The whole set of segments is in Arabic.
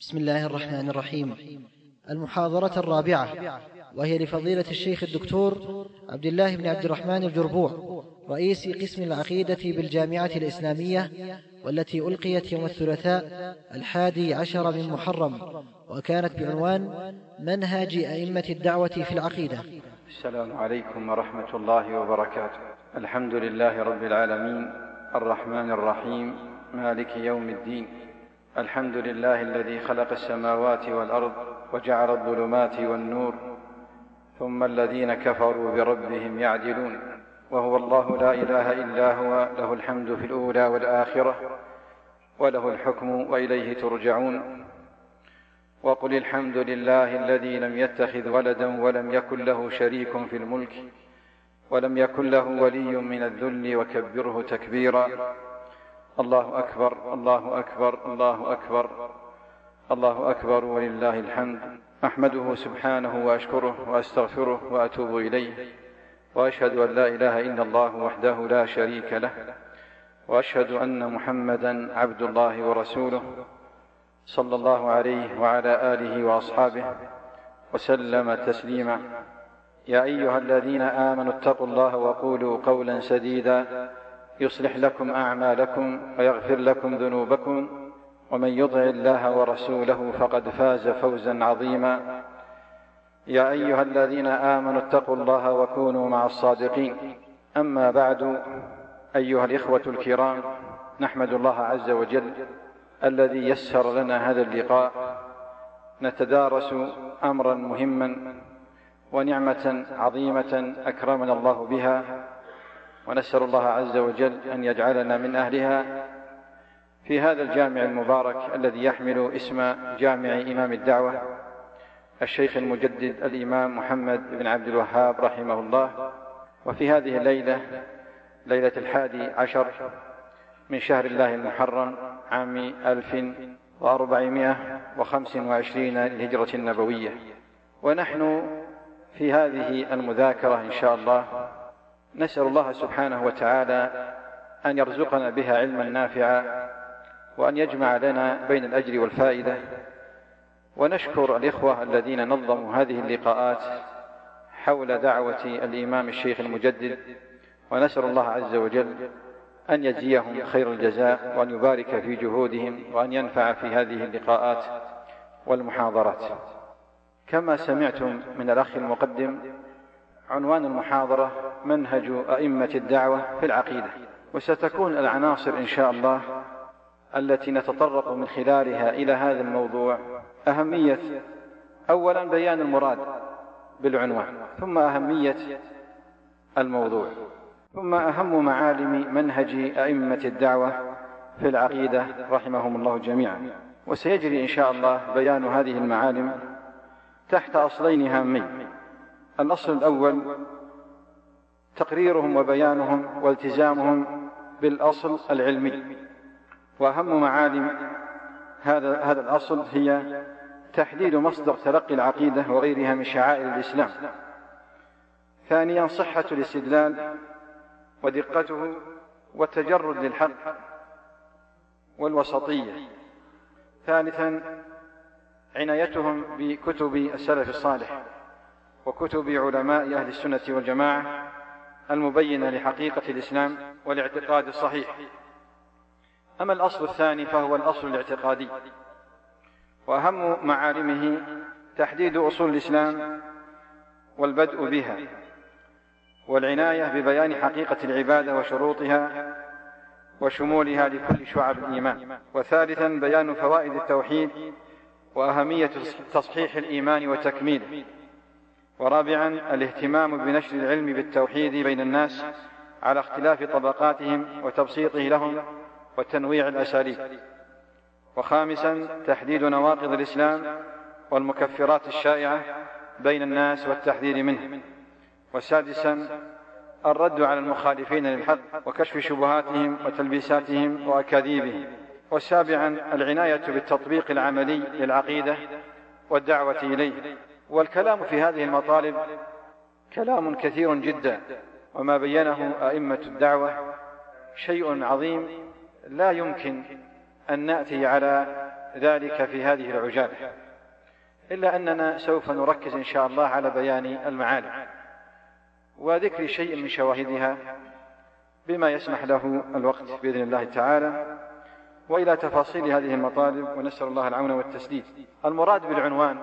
بسم الله الرحمن الرحيم. المحاضرة الرابعة وهي لفضيلة الشيخ الدكتور عبد الله بن عبد الرحمن الجربوع رئيس قسم العقيدة بالجامعة الإسلامية والتي ألقيت يوم الثلاثاء الحادي عشر من محرم وكانت بعنوان منهج أئمة الدعوة في العقيدة. السلام عليكم ورحمة الله وبركاته. الحمد لله رب العالمين الرحمن الرحيم مالك يوم الدين. الحمد لله الذي خلق السماوات والأرض وجعل الظلمات والنور ثم الذين كفروا بربهم يعدلون. وهو الله لا إله إلا هو له الحمد في الأولى والآخرة وله الحكم وإليه ترجعون. وقل الحمد لله الذي لم يتخذ ولدا ولم يكن له شريك في الملك ولم يكن له ولي من الذل وكبره تكبيرا. الله أكبر الله أكبر الله أكبر الله أكبر ولله الحمد. أحمده سبحانه وأشكره وأستغفره وأتوب إليه وأشهد أن لا إله إلا الله وحده لا شريك له وأشهد أن محمدا عبد الله ورسوله صلى الله عليه وعلى آله وأصحابه وسلم تسليما. يا أيها الذين آمنوا اتقوا الله وقولوا قولا سديدا. يصلح لكم أعمالكم ويغفر لكم ذنوبكم ومن يطع الله ورسوله فقد فاز فوزا عظيما. يا أيها الذين آمنوا اتقوا الله وكونوا مع الصادقين. أما بعد أيها الإخوة الكرام نحمد الله عز وجل الذي يسر لنا هذا اللقاء. نتدارس أمرا مهما ونعمة عظيمة أكرمنا الله بها. ونسأل الله عز وجل أن يجعلنا من أهلها في هذا الجامع المبارك الذي يحمل اسم جامع إمام الدعوة الشيخ المجدد الإمام محمد بن عبد الوهاب رحمه الله. وفي هذه الليلة ليلة الحادي عشر من شهر الله المحرم عام ألف وأربعمائة وخمس وعشرين للهجرة النبوية. ونحن في هذه المذاكرة إن شاء الله نسأل الله سبحانه وتعالى أن يرزقنا بها علما نافعا وأن يجمع لنا بين الأجر والفائدة. ونشكر الإخوة الذين نظموا هذه اللقاءات حول دعوة الإمام الشيخ المجدد. ونسأل الله عز وجل أن يجزيهم خير الجزاء وأن يبارك في جهودهم وأن ينفع في هذه اللقاءات والمحاضرات. كما سمعتم من الأخ المقدم عنوان المحاضرة منهج أئمة الدعوة في العقيدة. وستكون العناصر إن شاء الله التي نتطرق من خلالها إلى هذا الموضوع. أهمية أولا بيان المراد بالعنوان ثم أهمية الموضوع ثم أهم معالم منهج أئمة الدعوة في العقيدة رحمهم الله جميعا. وسيجري إن شاء الله بيان هذه المعالم تحت أصلين هامين. الأصل الأول تقريرهم وبيانهم والتزامهم بالأصل العلمي. وأهم معالم هذا هذا الأصل هي تحديد مصدر تلقي العقيدة وغيرها من شعائر الإسلام. ثانيا صحة الاستدلال ودقته والتجرد للحق والوسطية. ثالثا عنايتهم بكتب السلف الصالح. وكتب علماء أهل السنة والجماعة المبينة لحقيقة الإسلام والاعتقاد الصحيح. أما الأصل الثاني فهو الأصل الاعتقادي وأهم معالمه تحديد أصول الإسلام والبدء بها والعناية ببيان حقيقة العبادة وشروطها وشمولها لكل شعب الإيمان. وثالثا بيان فوائد التوحيد وأهمية تصحيح الإيمان وتكميله. ورابعا الاهتمام بنشر العلم بالتوحيد بين الناس على اختلاف طبقاتهم وتبسيطه لهم وتنويع الأساليب. وخامسا تحديد نواقض الإسلام والمكفرات الشائعة بين الناس والتحذير منه. وسادسا الرد على المخالفين للحق وكشف شبهاتهم وتلبيساتهم وأكاذيبهم. وسابعا العناية بالتطبيق العملي للعقيدة والدعوة إليه. والكلام في هذه المطالب كلام كثير جدا وما بينه أئمة الدعوة شيء عظيم لا يمكن أن نأتي على ذلك في هذه العجالة إلا أننا سوف نركز إن شاء الله على بيان المعالم. وذكر شيء من شواهدها بما يسمح له الوقت بإذن الله تعالى وإلى تفاصيل هذه المطالب ونسأل الله العون والتسديد. المراد بالعنوان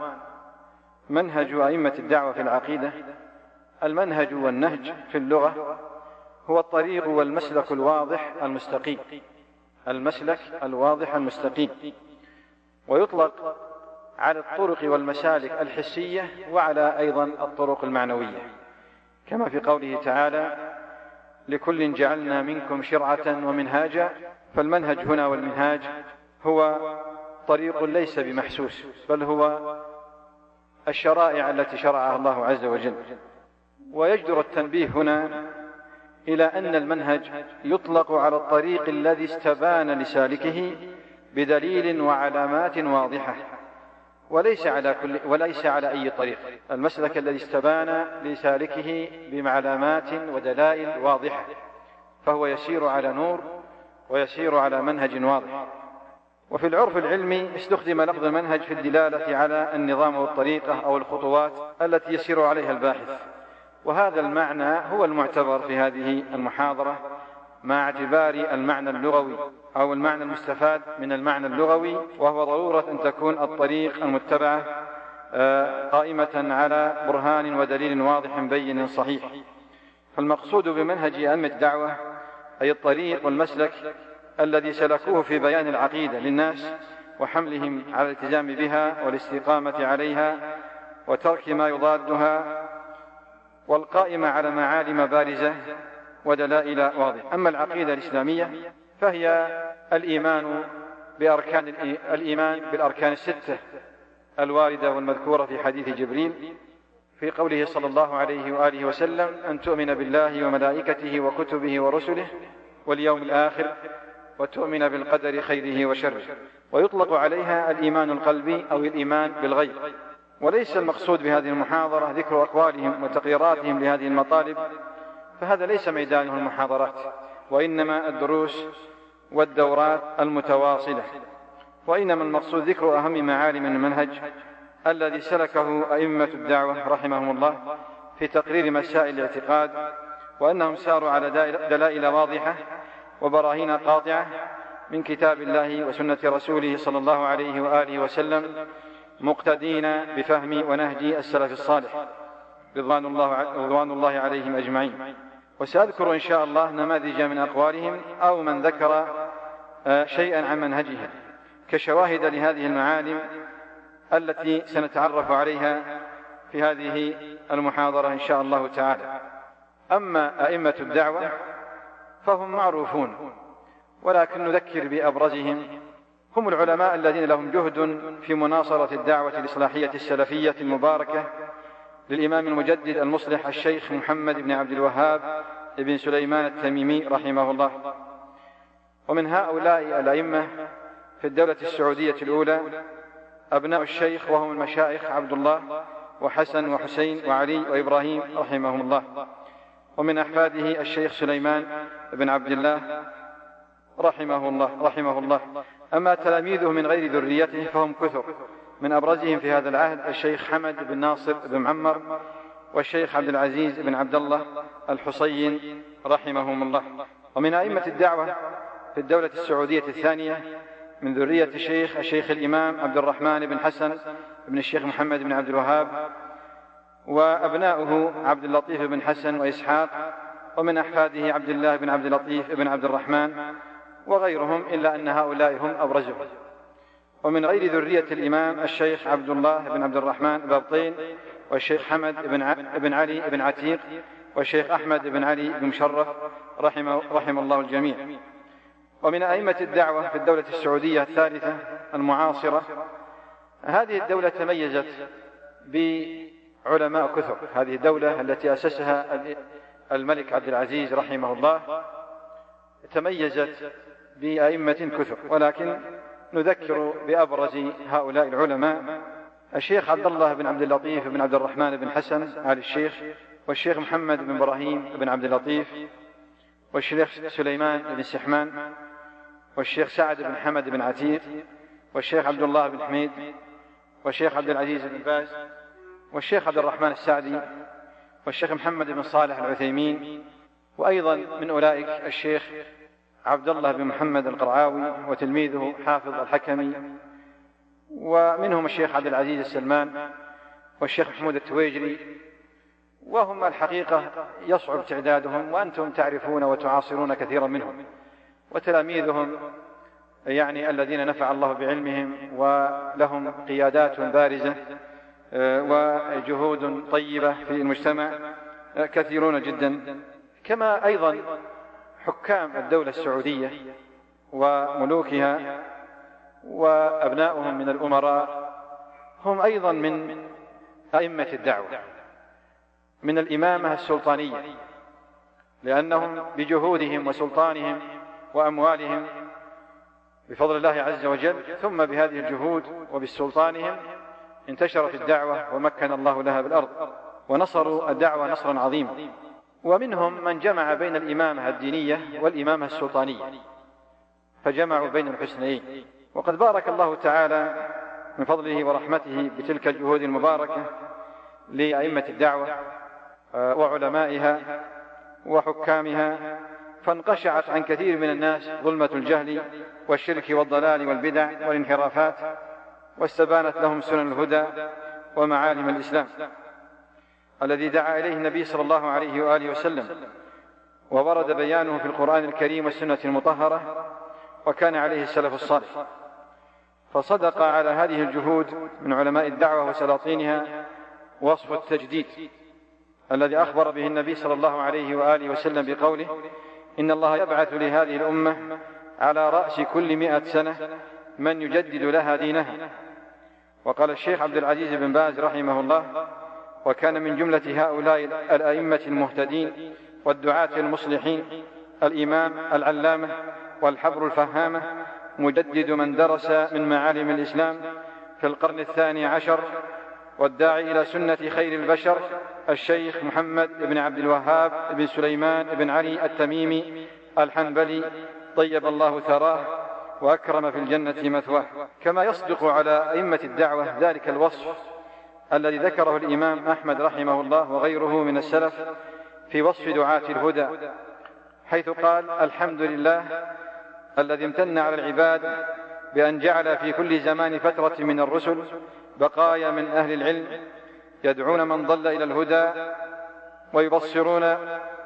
منهج أئمة الدعوة في العقيدة. المنهج والنهج في اللغة هو الطريق والمسلك الواضح المستقيم. المسلك الواضح المستقيم. ويطلق على الطرق والمسالك الحسية وعلى أيضا الطرق المعنوية. كما في قوله تعالى لكل جعلنا منكم شرعة ومنهاجا. فالمنهج هنا والمنهاج هو طريق ليس بمحسوس بل هو الشرائع التي شرعها الله عز وجل. ويجدر التنبيه هنا إلى أن المنهج يطلق على الطريق الذي استبان لسالكه بدليل وعلامات واضحة وليس على كل وليس على أي طريق. المسلك الذي استبان لسالكه بعلامات ودلائل واضحة فهو يسير على نور ويسير على منهج واضح. وفي العرف العلمي استخدم لفظ المنهج في الدلالة على النظام والطريقة أو الخطوات التي يسير عليها الباحث. وهذا المعنى هو المعتبر في هذه المحاضرة مع اعتبار المعنى اللغوي أو المعنى المستفاد من المعنى اللغوي وهو ضرورة أن تكون الطريق المتبعة آه، قائمة على برهان ودليل واضح بين صحيح. فالمقصود بمنهج أئمة الدعوة أي الطريق والمسلك الذي سلكوه في بيان العقيدة للناس وحملهم على الالتزام بها والاستقامة عليها وترك ما يضادها والقائمة على معالم بارزة ودلائل واضحة. أما العقيدة الإسلامية فهي الإيمان بأركان الإيمان بالأركان الستة الواردة والمذكورة في حديث جبريل في قوله صلى الله عليه وآله وسلم أن تؤمن بالله وملائكته وكتبه ورسله واليوم الآخر وتؤمن بالقدر خيره وشره. ويطلق عليها الإيمان القلبي أو الإيمان بالغيب. وليس المقصود بهذه المحاضرة ذكر أقوالهم وتقريراتهم لهذه المطالب فهذا ليس ميدانه المحاضرات وإنما الدروس والدورات المتواصلة. وإنما المقصود ذكر أهم معالم المنهج الذي سلكه أئمة الدعوة رحمهم الله في تقرير مسائل الاعتقاد وأنهم ساروا على دلائل واضحة وبراهين قاطعة من كتاب الله وسنة رسوله صلى الله عليه وآله وسلم مقتدين بفهم ونهج السلف الصالح. رضوان الله, رضوان الله عليهم أجمعين. وسأذكر إن شاء الله نماذج من أقوالهم أو من ذكر آه، شيئا عن منهجها. كشواهد لهذه المعالم التي سنتعرف عليها في هذه المحاضرة إن شاء الله تعالى. أما أئمة الدعوة فهم معروفون ولكن نذكر بأبرزهم. هم العلماء الذين لهم جهد في مناصرة الدعوة الإصلاحية السلفية المباركة للإمام المجدد المصلح الشيخ محمد بن عبد الوهاب بن سليمان التميمي رحمه الله. ومن هؤلاء الأئمة في الدولة السعودية الأولى أبناء الشيخ وهم المشايخ عبد الله وحسن وحسين وعلي وإبراهيم رحمهم الله. ومن أحفاده الشيخ سليمان بن عبد الله رحمه الله رحمه الله. أما تلاميذه من غير ذريته فهم كثر. من أبرزهم في هذا العهد الشيخ حمد بن ناصر بن معمر والشيخ عبد العزيز بن عبد الله الحصين رحمهم الله. ومن أئمة الدعوة في الدولة السعودية الثانية من ذرية الشيخ الشيخ الإمام عبد الرحمن بن حسن بن الشيخ محمد بن عبد الوهاب وأبناؤه عبد اللطيف بن حسن وإسحاق ومن أحفاده عبد الله بن عبد اللطيف بن عبد الرحمن وغيرهم إلا أن هؤلاء هم أبرزهم. ومن غير ذرية الإمام الشيخ عبد الله بن عبد الرحمن بابطين والشيخ حمد بن, بن علي بن عتيق والشيخ أحمد بن علي بن مشرف رحمه, رحم الله الجميع. ومن أئمة الدعوة في الدولة السعودية الثالثة المعاصرة هذه الدولة تميزت بعلماء كثر. هذه الدولة التي أسسها الملك عبد العزيز رحمه الله تميزت بأئمة كثر. ولكن نذكر بأبرز هؤلاء العلماء الشيخ عبد الله بن عبد اللطيف بن عبد الرحمن بن حسن آل الشيخ والشيخ محمد بن إبراهيم بن عبد اللطيف والشيخ سليمان بن سحمان والشيخ سعد بن حمد بن عتيق والشيخ عبد الله بن حميد والشيخ عبد العزيز بن باز والشيخ عبد الرحمن السعدي والشيخ محمد بن صالح العثيمين وأيضا من أولئك الشيخ عبد الله بن محمد القرعاوي وتلميذه حافظ الحكمي ومنهم الشيخ عبد العزيز السلمان والشيخ محمود التويجري وهم الحقيقة يصعب تعدادهم وأنتم تعرفون وتعاصرون كثيرا منهم وتلاميذهم يعني الذين نفع الله بعلمهم ولهم قيادات بارزة. وجهود طيبة في المجتمع كثيرون جدا كما أيضا حكام الدولة السعودية وملوكها وأبناؤهم من الأمراء هم أيضا من أئمة الدعوة من الإمامة السلطانية لأنهم بجهودهم وسلطانهم وأموالهم بفضل الله عز وجل ثم بهذه الجهود وبسلطانهم انتشرت الدعوة ومكن الله لها بالأرض ونصروا الدعوة نصرا عظيما. ومنهم من جمع بين الإمامة الدينية والإمامة السلطانية فجمعوا بين الحسنيين. وقد بارك الله تعالى من فضله ورحمته بتلك الجهود المباركة لأئمة الدعوة آه، وعلمائها وحكامها فانقشعت عن كثير من الناس ظلمة الجهل والشرك والضلال والبدع والانحرافات. واستبانت لهم سنن الهدى ومعالم الإسلام الذي دعا إليه النبي صلى الله عليه وآله وسلم وورد بيانه في القرآن الكريم والسنة المطهرة وكان عليه السلف الصالح. فصدق على هذه الجهود من علماء الدعوة وسلاطينها وصف التجديد الذي أخبر به النبي صلى الله عليه وآله وسلم بقوله إن الله يبعث لهذه الأمة على رأس كل مئة سنة من يجدد لها دينها. وقال الشيخ عبد العزيز بن باز رحمه الله وكان من جملة هؤلاء الأئمة المهتدين والدعاة المصلحين الإمام العلامة والحبر الفهامة مجدد من درس من معالم الإسلام في القرن الثاني عشر والداعي إلى سنة خير البشر الشيخ محمد بن عبد الوهاب بن سليمان بن علي التميمي الحنبلي طيب الله ثراه. وأكرم في الجنة مثواه كما يصدق على أئمة الدعوة ذلك الوصف الذي ذكره الإمام أحمد رحمه الله وغيره من السلف في وصف دعاة الهدى حيث قال الحمد لله الذي امتن على العباد بأن جعل في كل زمان فترة من الرسل بقايا من أهل العلم يدعون من ضل إلى الهدى ويبصرون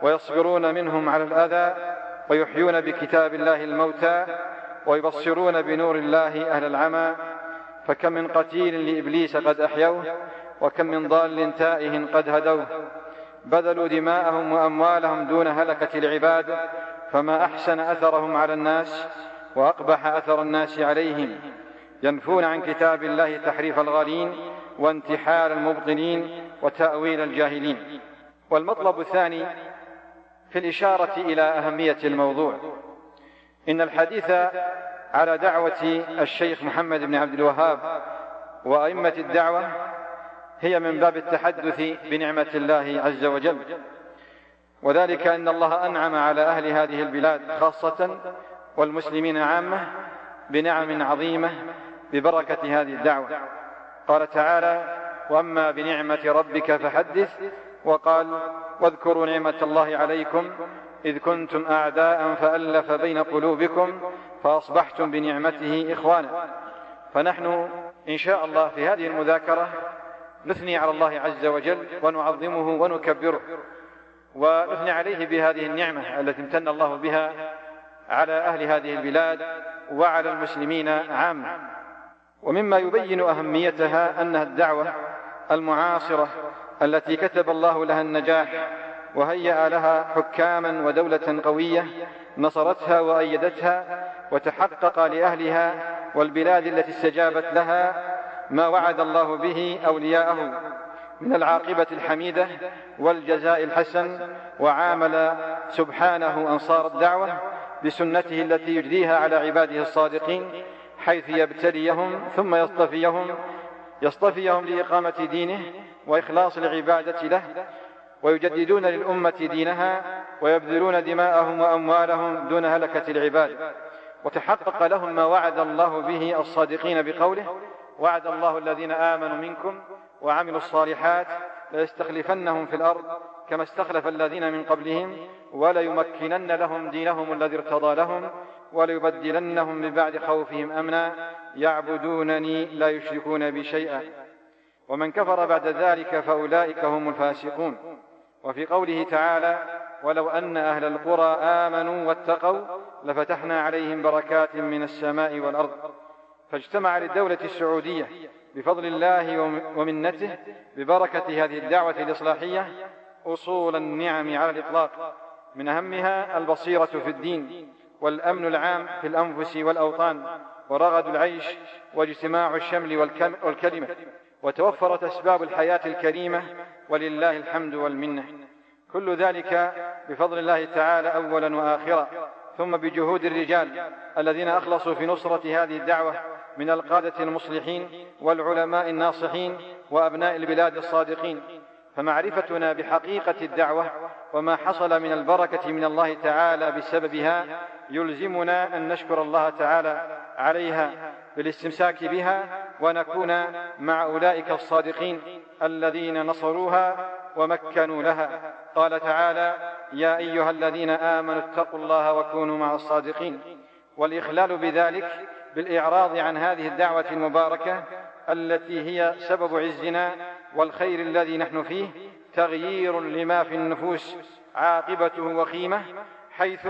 ويصبرون منهم على الأذى ويحيون بكتاب الله الموتى ويبصرون بنور الله أهل العمى فكم من قتيل لإبليس قد أحيوه وكم من ضال تائه قد هدوه. بذلوا دماءهم وأموالهم دون هلكة العباد فما أحسن أثرهم على الناس وأقبح أثر الناس عليهم. ينفون عن كتاب الله تحريف الغالين وانتحال المبطلين وتأويل الجاهلين. والمطلب الثاني في الإشارة إلى أهمية الموضوع. إن الحديث على دعوة الشيخ محمد بن عبد الوهاب وأئمة الدعوة هي من باب التحدث بنعمة الله عز وجل. وذلك أن الله أنعم على أهل هذه البلاد خاصة والمسلمين عامة بنعم عظيمة ببركة هذه الدعوة. قال تعالى وأما بنعمة ربك فحدث. وقال واذكروا نعمة الله عليكم إذ كنتم أعداء فألف بين قلوبكم فأصبحتم بنعمته إخوانا. فنحن إن شاء الله في هذه المذاكرة نثني على الله عز وجل ونعظمه ونكبره ونثني عليه بهذه النعمة التي امتن الله بها على أهل هذه البلاد وعلى المسلمين عامة. ومما يبين أهميتها أنها الدعوة المعاصرة التي كتب الله لها النجاح وهيأ لها حكاما ودولة قوية نصرتها وأيدتها وتحقق لأهلها والبلاد التي استجابت لها ما وعد الله به أولياءه من العاقبة الحميدة والجزاء الحسن وعامل سبحانه أنصار الدعوة بسنته التي يجريها على عباده الصادقين حيث يبتليهم ثم يصطفيهم يصطفيهم لإقامة دينه وإخلاص العبادة له ويجددون للأمة دينها ويبذلون دماءهم وأموالهم دون هلكة العباد. وتحقق لهم ما وعد الله به الصادقين بقوله وعد الله الذين آمنوا منكم وعملوا الصالحات ليستخلفنهم في الأرض كما استخلف الذين من قبلهم وليمكنن لهم دينهم الذي ارتضى لهم وليبدلنهم من بعد خوفهم أمنا. يعبدونني لا يشركون بي شيئا. ومن كفر بعد ذلك فأولئك هم الفاسقون. وفي قوله تعالى ولو أن أهل القرى آمنوا واتقوا لفتحنا عليهم بركات من السماء والأرض فاجتمع للدولة السعودية بفضل الله ومنته ببركة هذه الدعوة الإصلاحية أصول النعم على الإطلاق. من أهمها البصيرة في الدين والأمن العام في الأنفس والأوطان ورغد العيش واجتماع الشمل والكلمة. وتوفرت أسباب الحياة الكريمة ولله الحمد والمنة. كل ذلك بفضل الله تعالى أولا وآخرا ثم بجهود الرجال الذين أخلصوا في نصرة هذه الدعوة من القادة المصلحين والعلماء الناصحين وأبناء البلاد الصادقين. فمعرفتنا بحقيقة الدعوة وما حصل من البركة من الله تعالى بسببها يلزمنا أن نشكر الله تعالى عليها بالاستمساك بها ونكون مع أولئك الصادقين الذين نصروها ومكنوا لها. قال تعالى يا أيها الذين آمنوا اتقوا الله وكونوا مع الصادقين. والإخلال بذلك بالإعراض عن هذه الدعوة المباركة التي هي سبب عزنا والخير الذي نحن فيه تغيير لما في النفوس عاقبته وخيمة حيث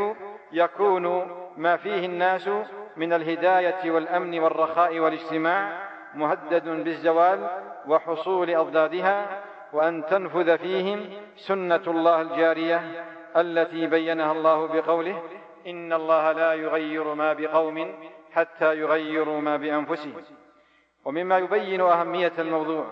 يكون ما فيه الناس من الهداية والأمن والرخاء والاجتماع مهدد بالزوال وحصول أضدادها وأن تنفذ فيهم سنة الله الجارية التي بينها الله بقوله إن الله لا يغير ما بقوم حتى يغيروا ما بأنفسهم. ومما يبين أهمية الموضوع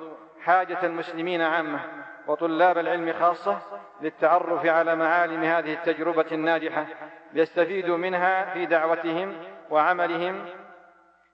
حاجة المسلمين عامة وطلاب العلم خاصة للتعرف على معالم هذه التجربة الناجحة ليستفيدوا منها في دعوتهم وعملهم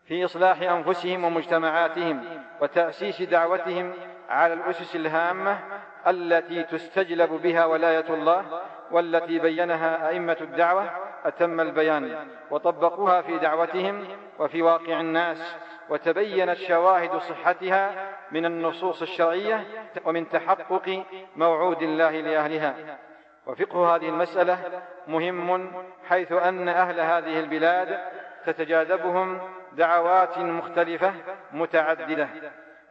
في إصلاح أنفسهم ومجتمعاتهم وتأسيس دعوتهم على الأسس الهامة التي تستجلب بها ولاية الله والتي بينها أئمة الدعوة أتم البيان وطبقوها في دعوتهم وفي واقع الناس وتبينت شواهد صحتها من النصوص الشرعية ومن تحقق موعود الله لأهلها. وفقه هذه المسألة مهم حيث أن أهل هذه البلاد تتجاذبهم دعوات مختلفة متعددة.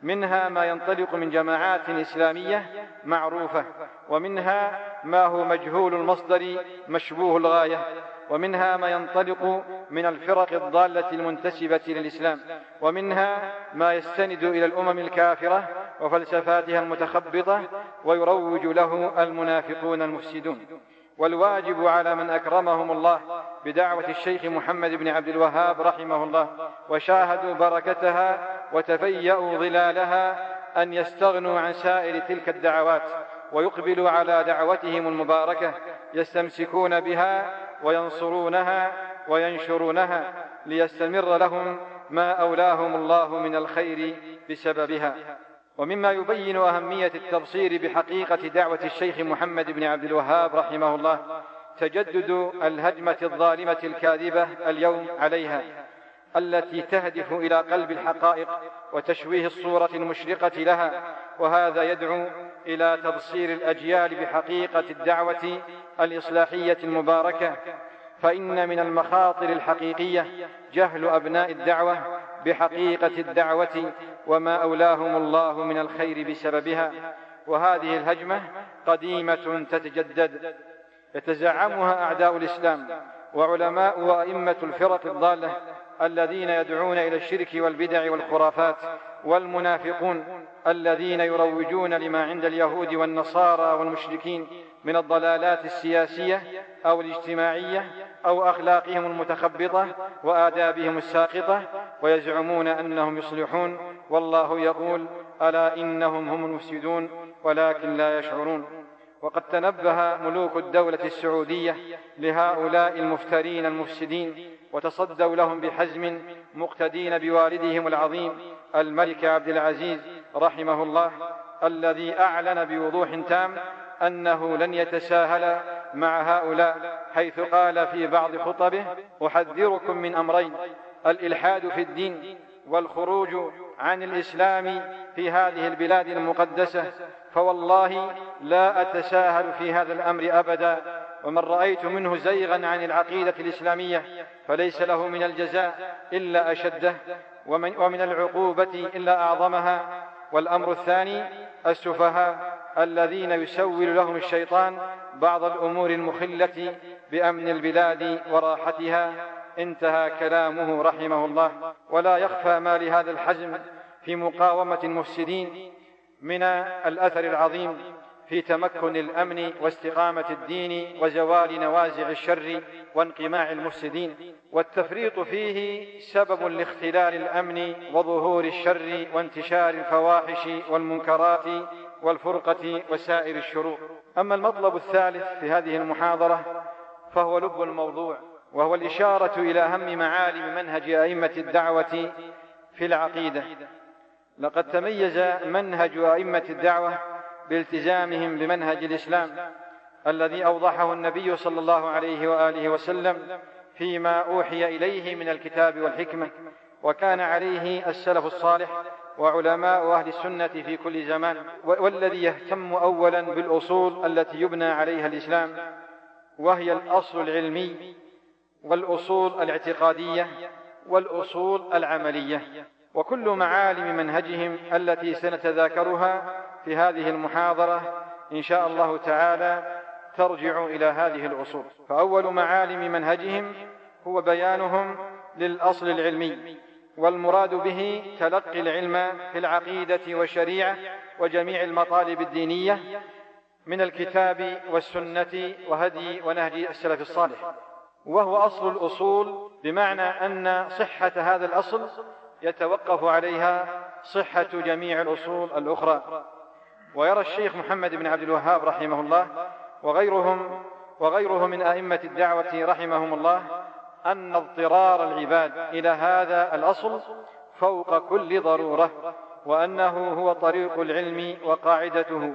منها ما ينطلق من جماعات إسلامية معروفة ومنها ما هو مجهول المصدر مشبوه الغاية ومنها ما ينطلق من الفرق الضالة المنتسبة للإسلام ومنها ما يستند إلى الأمم الكافرة وفلسفاتها المتخبطة ويروج له المنافقون المفسدون. والواجب على من أكرمهم الله بدعوة الشيخ محمد بن عبد الوهاب رحمه الله وشاهدوا بركتها وتفيأوا ظلالها أن يستغنوا عن سائر تلك الدعوات ويقبلوا على دعوتهم المباركة يستمسكون بها وينصرونها وينشرونها ليستمر لهم ما أولاهم الله من الخير بسببها. ومما يبين أهمية التبصير بحقيقة دعوة الشيخ محمد بن عبد الوهاب رحمه الله تجدد الهجمة الظالمة الكاذبة اليوم عليها. التي تهدف إلى قلب الحقائق وتشويه الصورة المشرقة لها وهذا يدعو إلى تبصير الأجيال بحقيقة الدعوة الإصلاحية المباركة. فإن من المخاطر الحقيقية جهل أبناء الدعوة بحقيقة الدعوة وما أولاهم الله من الخير بسببها. وهذه الهجمة قديمة تتجدد يتزعمها أعداء الإسلام وعلماء وأئمة الفرق الضالة الذين يدعون إلى الشرك والبدع والخرافات والمنافقون الذين يروجون لما عند اليهود والنصارى والمشركين من الضلالات السياسية أو الاجتماعية أو أخلاقهم المتخبطة وآدابهم الساقطة ويزعمون أنهم يصلحون. والله يقول ألا إنهم هم المفسدون ولكن لا يشعرون. وقد تنبه ملوك الدولة السعودية لهؤلاء المفترين المفسدين وتصدوا لهم بحزم مقتدين بوالدهم العظيم الملك عبد العزيز رحمه الله الذي أعلن بوضوح تام أنه لن يتساهل مع هؤلاء حيث قال في بعض خطبه أحذركم من أمرين الإلحاد في الدين والخروج عن الإسلام في هذه البلاد المقدسة فوالله لا أتساهل في هذا الأمر أبدا. ومن رأيت منه زيغا عن العقيدة الإسلامية فليس له من الجزاء إلا أشده ومن, ومن العقوبة إلا أعظمها والأمر الثاني السفهاء الذين يسول لهم الشيطان بعض الأمور المخلة بأمن البلاد وراحتها. انتهى كلامه رحمه الله. ولا يخفى ما لهذا الحزم في مقاومة المفسدين من الأثر العظيم. في تمكن الأمن واستقامة الدين وزوال نوازع الشر وانقماع المفسدين والتفريط فيه سبب لاختلال الأمن وظهور الشر وانتشار الفواحش والمنكرات والفرقة وسائر الشرور. أما المطلب الثالث في هذه المحاضرة فهو لب الموضوع وهو الإشارة إلى أهم معالم منهج أئمة الدعوة في العقيدة. لقد تميز منهج أئمة الدعوة بالتزامهم بمنهج الإسلام الذي أوضحه النبي صلى الله عليه وآله وسلم فيما أوحي إليه من الكتاب والحكمة وكان عليه السلف الصالح وعلماء أهل السنة في كل زمان والذي يهتم اولا بالأصول التي يبنى عليها الإسلام وهي الأصل العلمي والأصول الاعتقادية والأصول العملية وكل معالم منهجهم التي سنتذاكرها في هذه المحاضرة إن شاء الله تعالى ترجع إلى هذه الأصول. فأول معالم منهجهم هو بيانهم للأصل العلمي والمراد به تلقي العلم في العقيدة والشريعة وجميع المطالب الدينية من الكتاب والسنة وهدي ونهج السلف الصالح. وهو أصل الأصول بمعنى أن صحة هذا الأصل يتوقف عليها صحة جميع الأصول الأخرى. ويرى الشيخ محمد بن عبد الوهاب رحمه الله وغيرهم وغيره من أئمة الدعوة رحمهم الله أن اضطرار العباد إلى هذا الأصل فوق كل ضرورة وأنه هو طريق العلم وقاعدته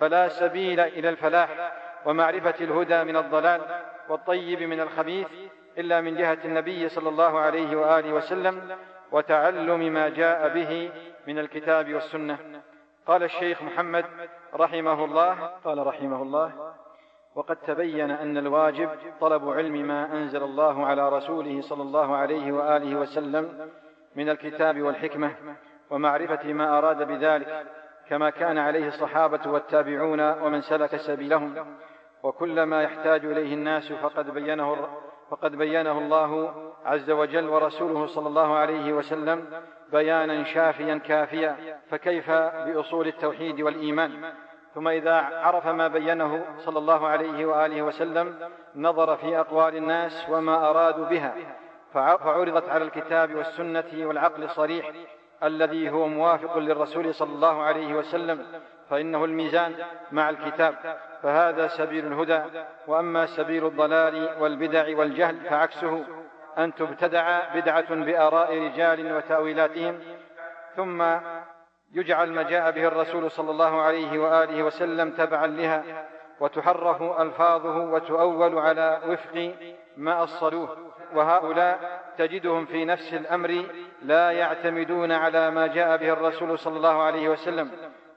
فلا سبيل إلى الفلاح ومعرفة الهدى من الضلال والطيب من الخبيث إلا من جهة النبي صلى الله عليه وآله وسلم وتعلم ما جاء به من الكتاب والسنة. قال الشيخ محمد رحمه الله قال رحمه الله وقد تبين أن الواجب طلب علم ما أنزل الله على رسوله صلى الله عليه وآله وسلم من الكتاب والحكمة ومعرفة ما أراد بذلك كما كان عليه الصحابة والتابعون ومن سلك سبيلهم وكل ما يحتاج إليه الناس فقد بينه فقد بينه الله عز وجل ورسوله صلى الله عليه وسلم بيانا شافيا كافيا فكيف بأصول التوحيد والإيمان؟ ثم إذا عرف ما بينه صلى الله عليه وآله وسلم نظر في أقوال الناس وما أرادوا بها فعرضت على الكتاب والسنة والعقل الصريح الذي هو موافق للرسول صلى الله عليه وسلم فإنه الميزان مع الكتاب. فهذا سبيل الهدى وأما سبيل الضلال والبدع والجهل فعكسه. أن تبتدع بدعة بآراء رجال وتأويلاتهم ثم يجعل ما جاء به الرسول صلى الله عليه وآله وسلم تبعا لها وتحرف ألفاظه وتؤول على وفق ما أصلوه. وهؤلاء تجدهم في نفس الأمر لا يعتمدون على ما جاء به الرسول صلى الله عليه وسلم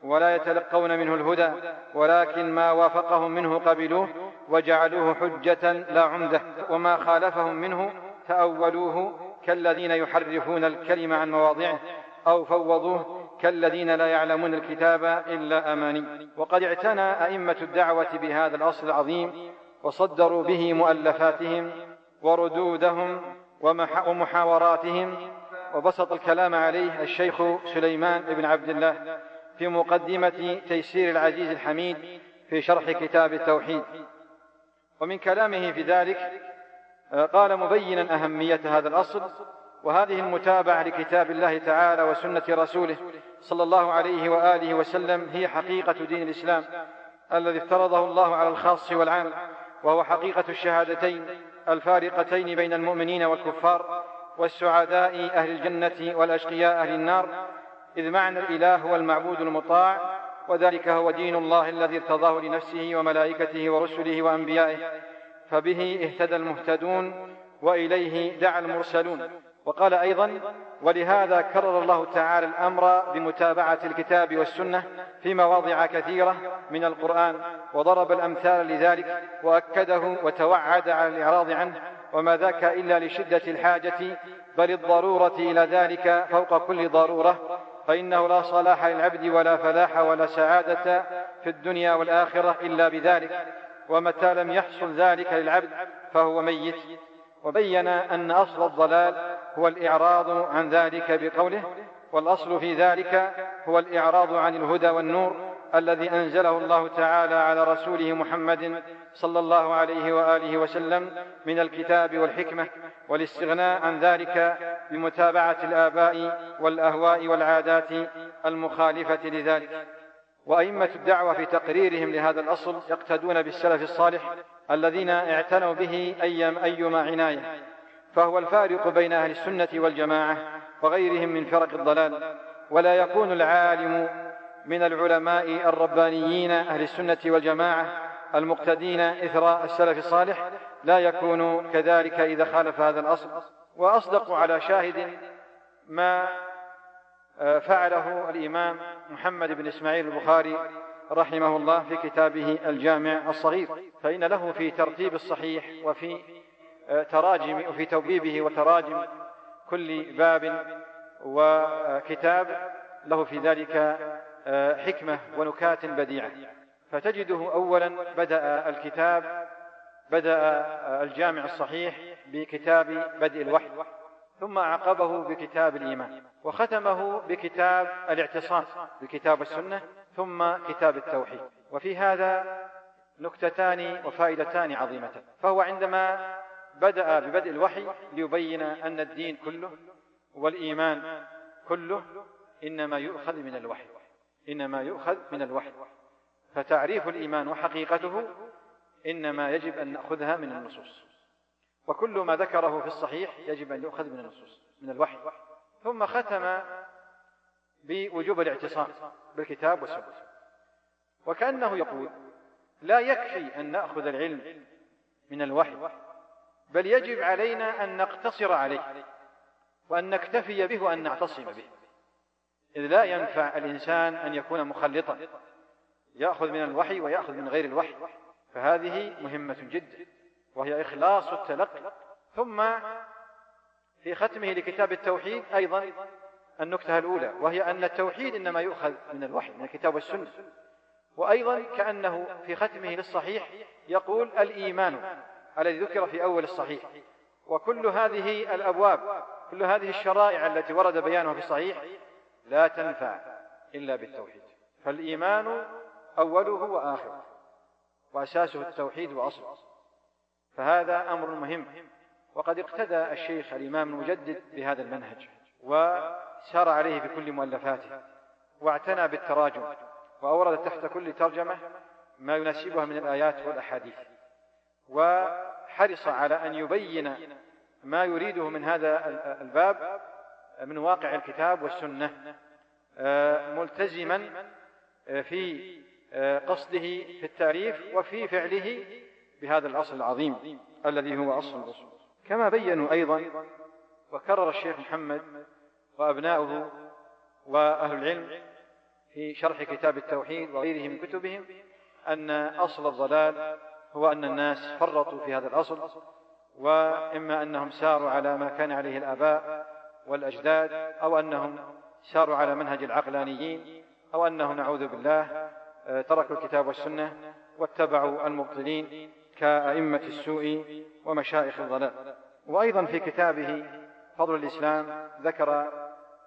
ولا يتلقون منه الهدى ولكن ما وافقهم منه قبلوه وجعلوه حجة لا عمدة وما خالفهم منه تاولوه كالذين يحرفون الكلم عن مواضعه أو فوضوه كالذين لا يعلمون الكتاب إلا أماني. وقد اعتنى أئمة الدعوة بهذا الأصل العظيم وصدروا به مؤلفاتهم وردودهم ومحاوراتهم. وبسط الكلام عليه الشيخ سليمان بن عبد الله في مقدمة تيسير العزيز الحميد في شرح كتاب التوحيد. ومن كلامه في ذلك قال مبينا أهمية هذا الأصل وهذه المتابعة لكتاب الله تعالى وسنة رسوله صلى الله عليه وآله وسلم هي حقيقة دين الإسلام الذي افترضه الله على الخاص والعام وهو حقيقة الشهادتين الفارقتين بين المؤمنين والكفار والسعداء أهل الجنة والأشقياء أهل النار إذ معنى الإله هو المعبود المطاع وذلك هو دين الله الذي ارتضاه لنفسه وملائكته ورسله وأنبيائه. فبه اهتدى المهتدون وإليه دعا المرسلون. وقال أيضا ولهذا كرر الله تعالى الأمر بمتابعة الكتاب والسنة في مواضع كثيرة من القرآن وضرب الأمثال لذلك وأكده وتوعد على الإعراض عنه وما ذاك إلا لشدة الحاجة بل الضرورة إلى ذلك فوق كل ضرورة فإنه لا صلاح للعبد ولا فلاح ولا سعادة في الدنيا والآخرة إلا بذلك ومتى لم يحصل ذلك للعبد فهو ميت. وبين أن أصل الضلال هو الإعراض عن ذلك بقوله والأصل في ذلك هو الإعراض عن الهدى والنور الذي أنزله الله تعالى على رسوله محمد صلى الله عليه وآله وسلم من الكتاب والحكمة والاستغناء عن ذلك بمتابعة الآباء والأهواء والعادات المخالفة لذلك. وأئمة الدعوة في تقريرهم لهذا الأصل يقتدون بالسلف الصالح الذين اعتنوا به أيام أيما عناية فهو الفارق بين أهل السنة والجماعة وغيرهم من فرق الضلال ولا يكون العالم من العلماء الربانيين أهل السنة والجماعة المقتدين إثر السلف الصالح لا يكون كذلك إذا خالف هذا الأصل. وأصدق على شاهد ما فعله الإمام محمد بن إسماعيل البخاري رحمه الله في كتابه الجامع الصغير فإن له في ترتيب الصحيح وفي آه، تراجم وفي توبيبه وتراجم كل باب وكتاب له في ذلك آه، حكمة ونكات بديعة. فتجده أولا بدأ الكتاب بدأ الجامع الصحيح بكتاب بدء الوحي. ثم أعقبه بكتاب الإيمان وختمه بكتاب الاعتصام بكتاب السنة ثم كتاب التوحيد. وفي هذا نكتتان وفائدتان عظيمتان فهو عندما بدأ ببدء الوحي ليبين أن الدين كله والإيمان كله إنما يؤخذ من الوحي إنما يؤخذ من الوحي. فتعريف الإيمان وحقيقته إنما يجب أن نأخذها من النصوص. وكل ما ذكره في الصحيح يجب أن يؤخذ من النصوص من الوحي. ثم ختم بوجوب الاعتصام بالكتاب والسنة. وكأنه يقول لا يكفي أن نأخذ العلم من الوحي بل يجب علينا أن نقتصر عليه وأن نكتفي به وأن نعتصم به. إذ لا ينفع الإنسان أن يكون مخلطا يأخذ من الوحي ويأخذ من غير الوحي فهذه مهمة جدا. وهي إخلاص التلقي. ثم في ختمه لكتاب التوحيد أيضا النكتة الأولى وهي أن التوحيد إنما يؤخذ من الوحي من الكتاب والسنة. وأيضا كأنه في ختمه للصحيح يقول الإيمان الذي ذكر في أول الصحيح. وكل هذه الأبواب كل هذه الشرائع التي ورد بيانها في الصحيح لا تنفع إلا بالتوحيد. فالإيمان أوله وآخره وأساسه التوحيد وأصله. فهذا أمر مهم. وقد اقتدى الشيخ الإمام المجدد بهذا المنهج وسار عليه في كل مؤلفاته واعتنى بالتراجم وأورد تحت كل ترجمة ما يناسبها من الآيات والأحاديث وحرص على أن يبين ما يريده من هذا الباب من واقع الكتاب والسنة آه، ملتزما آه، في آه، قصده في التعريف وفي فعله بهذا الأصل العظيم الذي هو أصل. الأصول كما بينوا أيضا وكرر الشيخ محمد وأبناؤه وأهل العلم في شرح كتاب التوحيد وغيره من كتبهم أن أصل الضلال هو أن الناس فرطوا في هذا الأصل وإما أنهم ساروا على ما كان عليه الآباء والأجداد أو أنهم ساروا على منهج العقلانيين أو أنهم نعوذ بالله آه، تركوا الكتاب والسنة واتبعوا المبطلين. كأئمة السوء ومشايخ الضلال. وأيضا في كتابه فضل الإسلام ذكر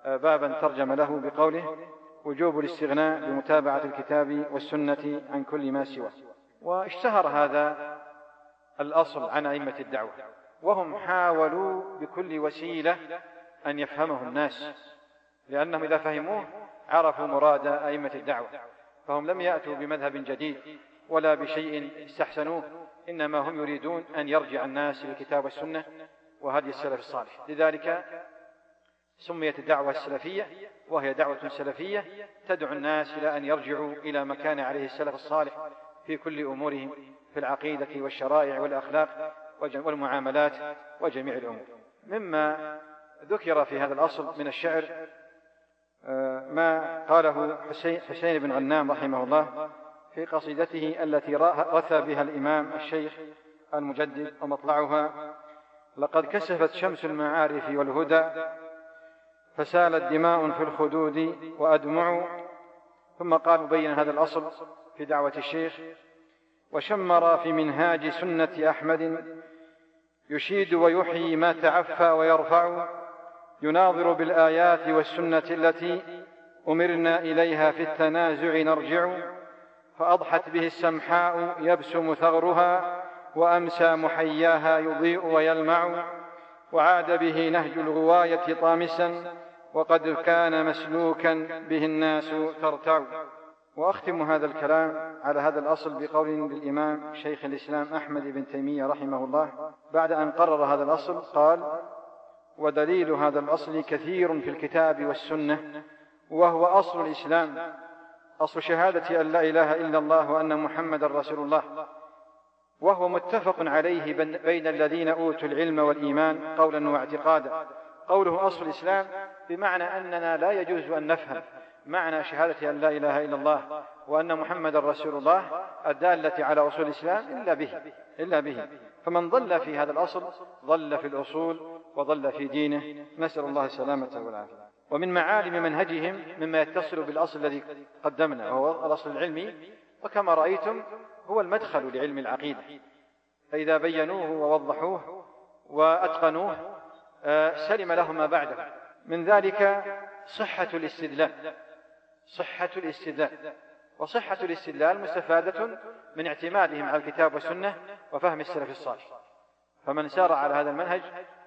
آه، بابا ترجم له بقوله وجوب الاستغناء بمتابعة الكتاب والسنة عن كل ما سواه. واشتهر هذا الأصل عن أئمة الدعوة وهم حاولوا بكل وسيلة أن يفهمه الناس لأنهم إذا فهموه عرفوا مراد أئمة الدعوة فهم لم يأتوا بمذهب جديد ولا بشيء استحسنوه. إنما هم يريدون أن يرجع الناس للكتاب والسنة وهدي السلف الصالح. لذلك سميت الدعوة السلفية وهي دعوة سلفية تدعو الناس إلى أن يرجعوا إلى ما كان عليه السلف الصالح في كل أمورهم في العقيدة والشرائع والأخلاق والمعاملات وجميع الأمور. مما ذكر في هذا الأصل من الشعر آه، ما قاله حسين بن غنام رحمه الله في قصيدته التي رثى بها الإمام الشيخ المجدد ومطلعها لقد كسفت شمس المعارف والهدى فسالت دماء في الخدود وأدمع ثم قال مبين هذا الأصل في دعوة الشيخ وشمر في منهاج سنة أحمد يشيد ويحيي ما تعفى ويرفع يناظر بالآيات والسنة التي أمرنا إليها في التنازع نرجع فأضحت به السمحاء يبسم ثغرها وأمسى محياها يضيء ويلمع وعاد به نهج الغواية طامسا وقد كان مسلوكا به الناس ترتع. وأختم هذا الكلام على هذا الأصل بقول للإمام شيخ الإسلام أحمد بن تيمية رحمه الله. بعد أن قرر هذا الأصل قال ودليل هذا الأصل كثير في الكتاب والسنة وهو أصل الإسلام أصل شهادة أن لا إله إلا الله وأن محمد رسول الله. وهو متفق عليه بين الذين أوتوا العلم والإيمان قولا واعتقادا. قوله أصل الإسلام بمعنى أننا لا يجوز أن نفهم معنى شهادة أن لا إله إلا الله وأن محمد رسول الله الدالة على أصول الإسلام إلا به إلا به. فمن ضل في هذا الأصل ضل في الأصول وضل في دينه. نسأل الله السلامة والعافية. ومن معالم منهجهم مما يتصل بالأصل الذي قدمنا وهو الأصل العلمي وكما رأيتم هو المدخل لعلم العقيدة. فإذا بينوه ووضحوه وأتقنوه آه، سلم له ما بعده. من ذلك صحة الاستدلال. صحة الاستدلال. وصحة الاستدلال مستفادة من اعتمادهم على الكتاب والسنة وفهم السلف الصالح. فمن سار على هذا المنهج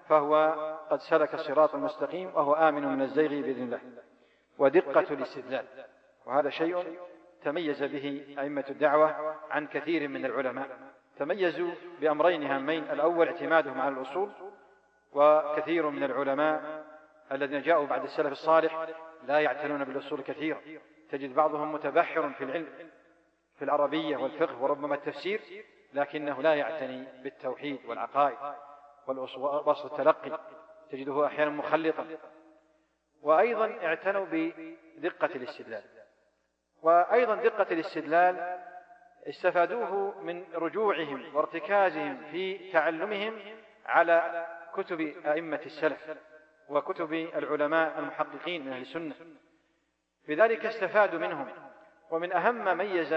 فهو قد سلك الصراط المستقيم وهو آمن من الزيغ بإذن الله ودقة الاستدلال. وهذا شيء تميز به أئمة الدعوة عن كثير من العلماء. تميزوا بأمرين هامين. الأول اعتمادهم على الأصول وكثير من العلماء الذين جاءوا بعد السلف الصالح لا يعتنون بالأصول كثيرا. تجد بعضهم متبحر في العلم في العربية والفقه وربما التفسير لكنه لا يعتني بالتوحيد والعقائد. وصف التلقي تجده أحيانا مخلطا. وأيضا اعتنوا بدقة الاستدلال. وأيضا دقة الاستدلال استفادوه من رجوعهم وارتكازهم في تعلمهم على كتب أئمة السلف وكتب العلماء المحققين من أهل السنة. لذلك استفادوا منهم. ومن أهم ما ميز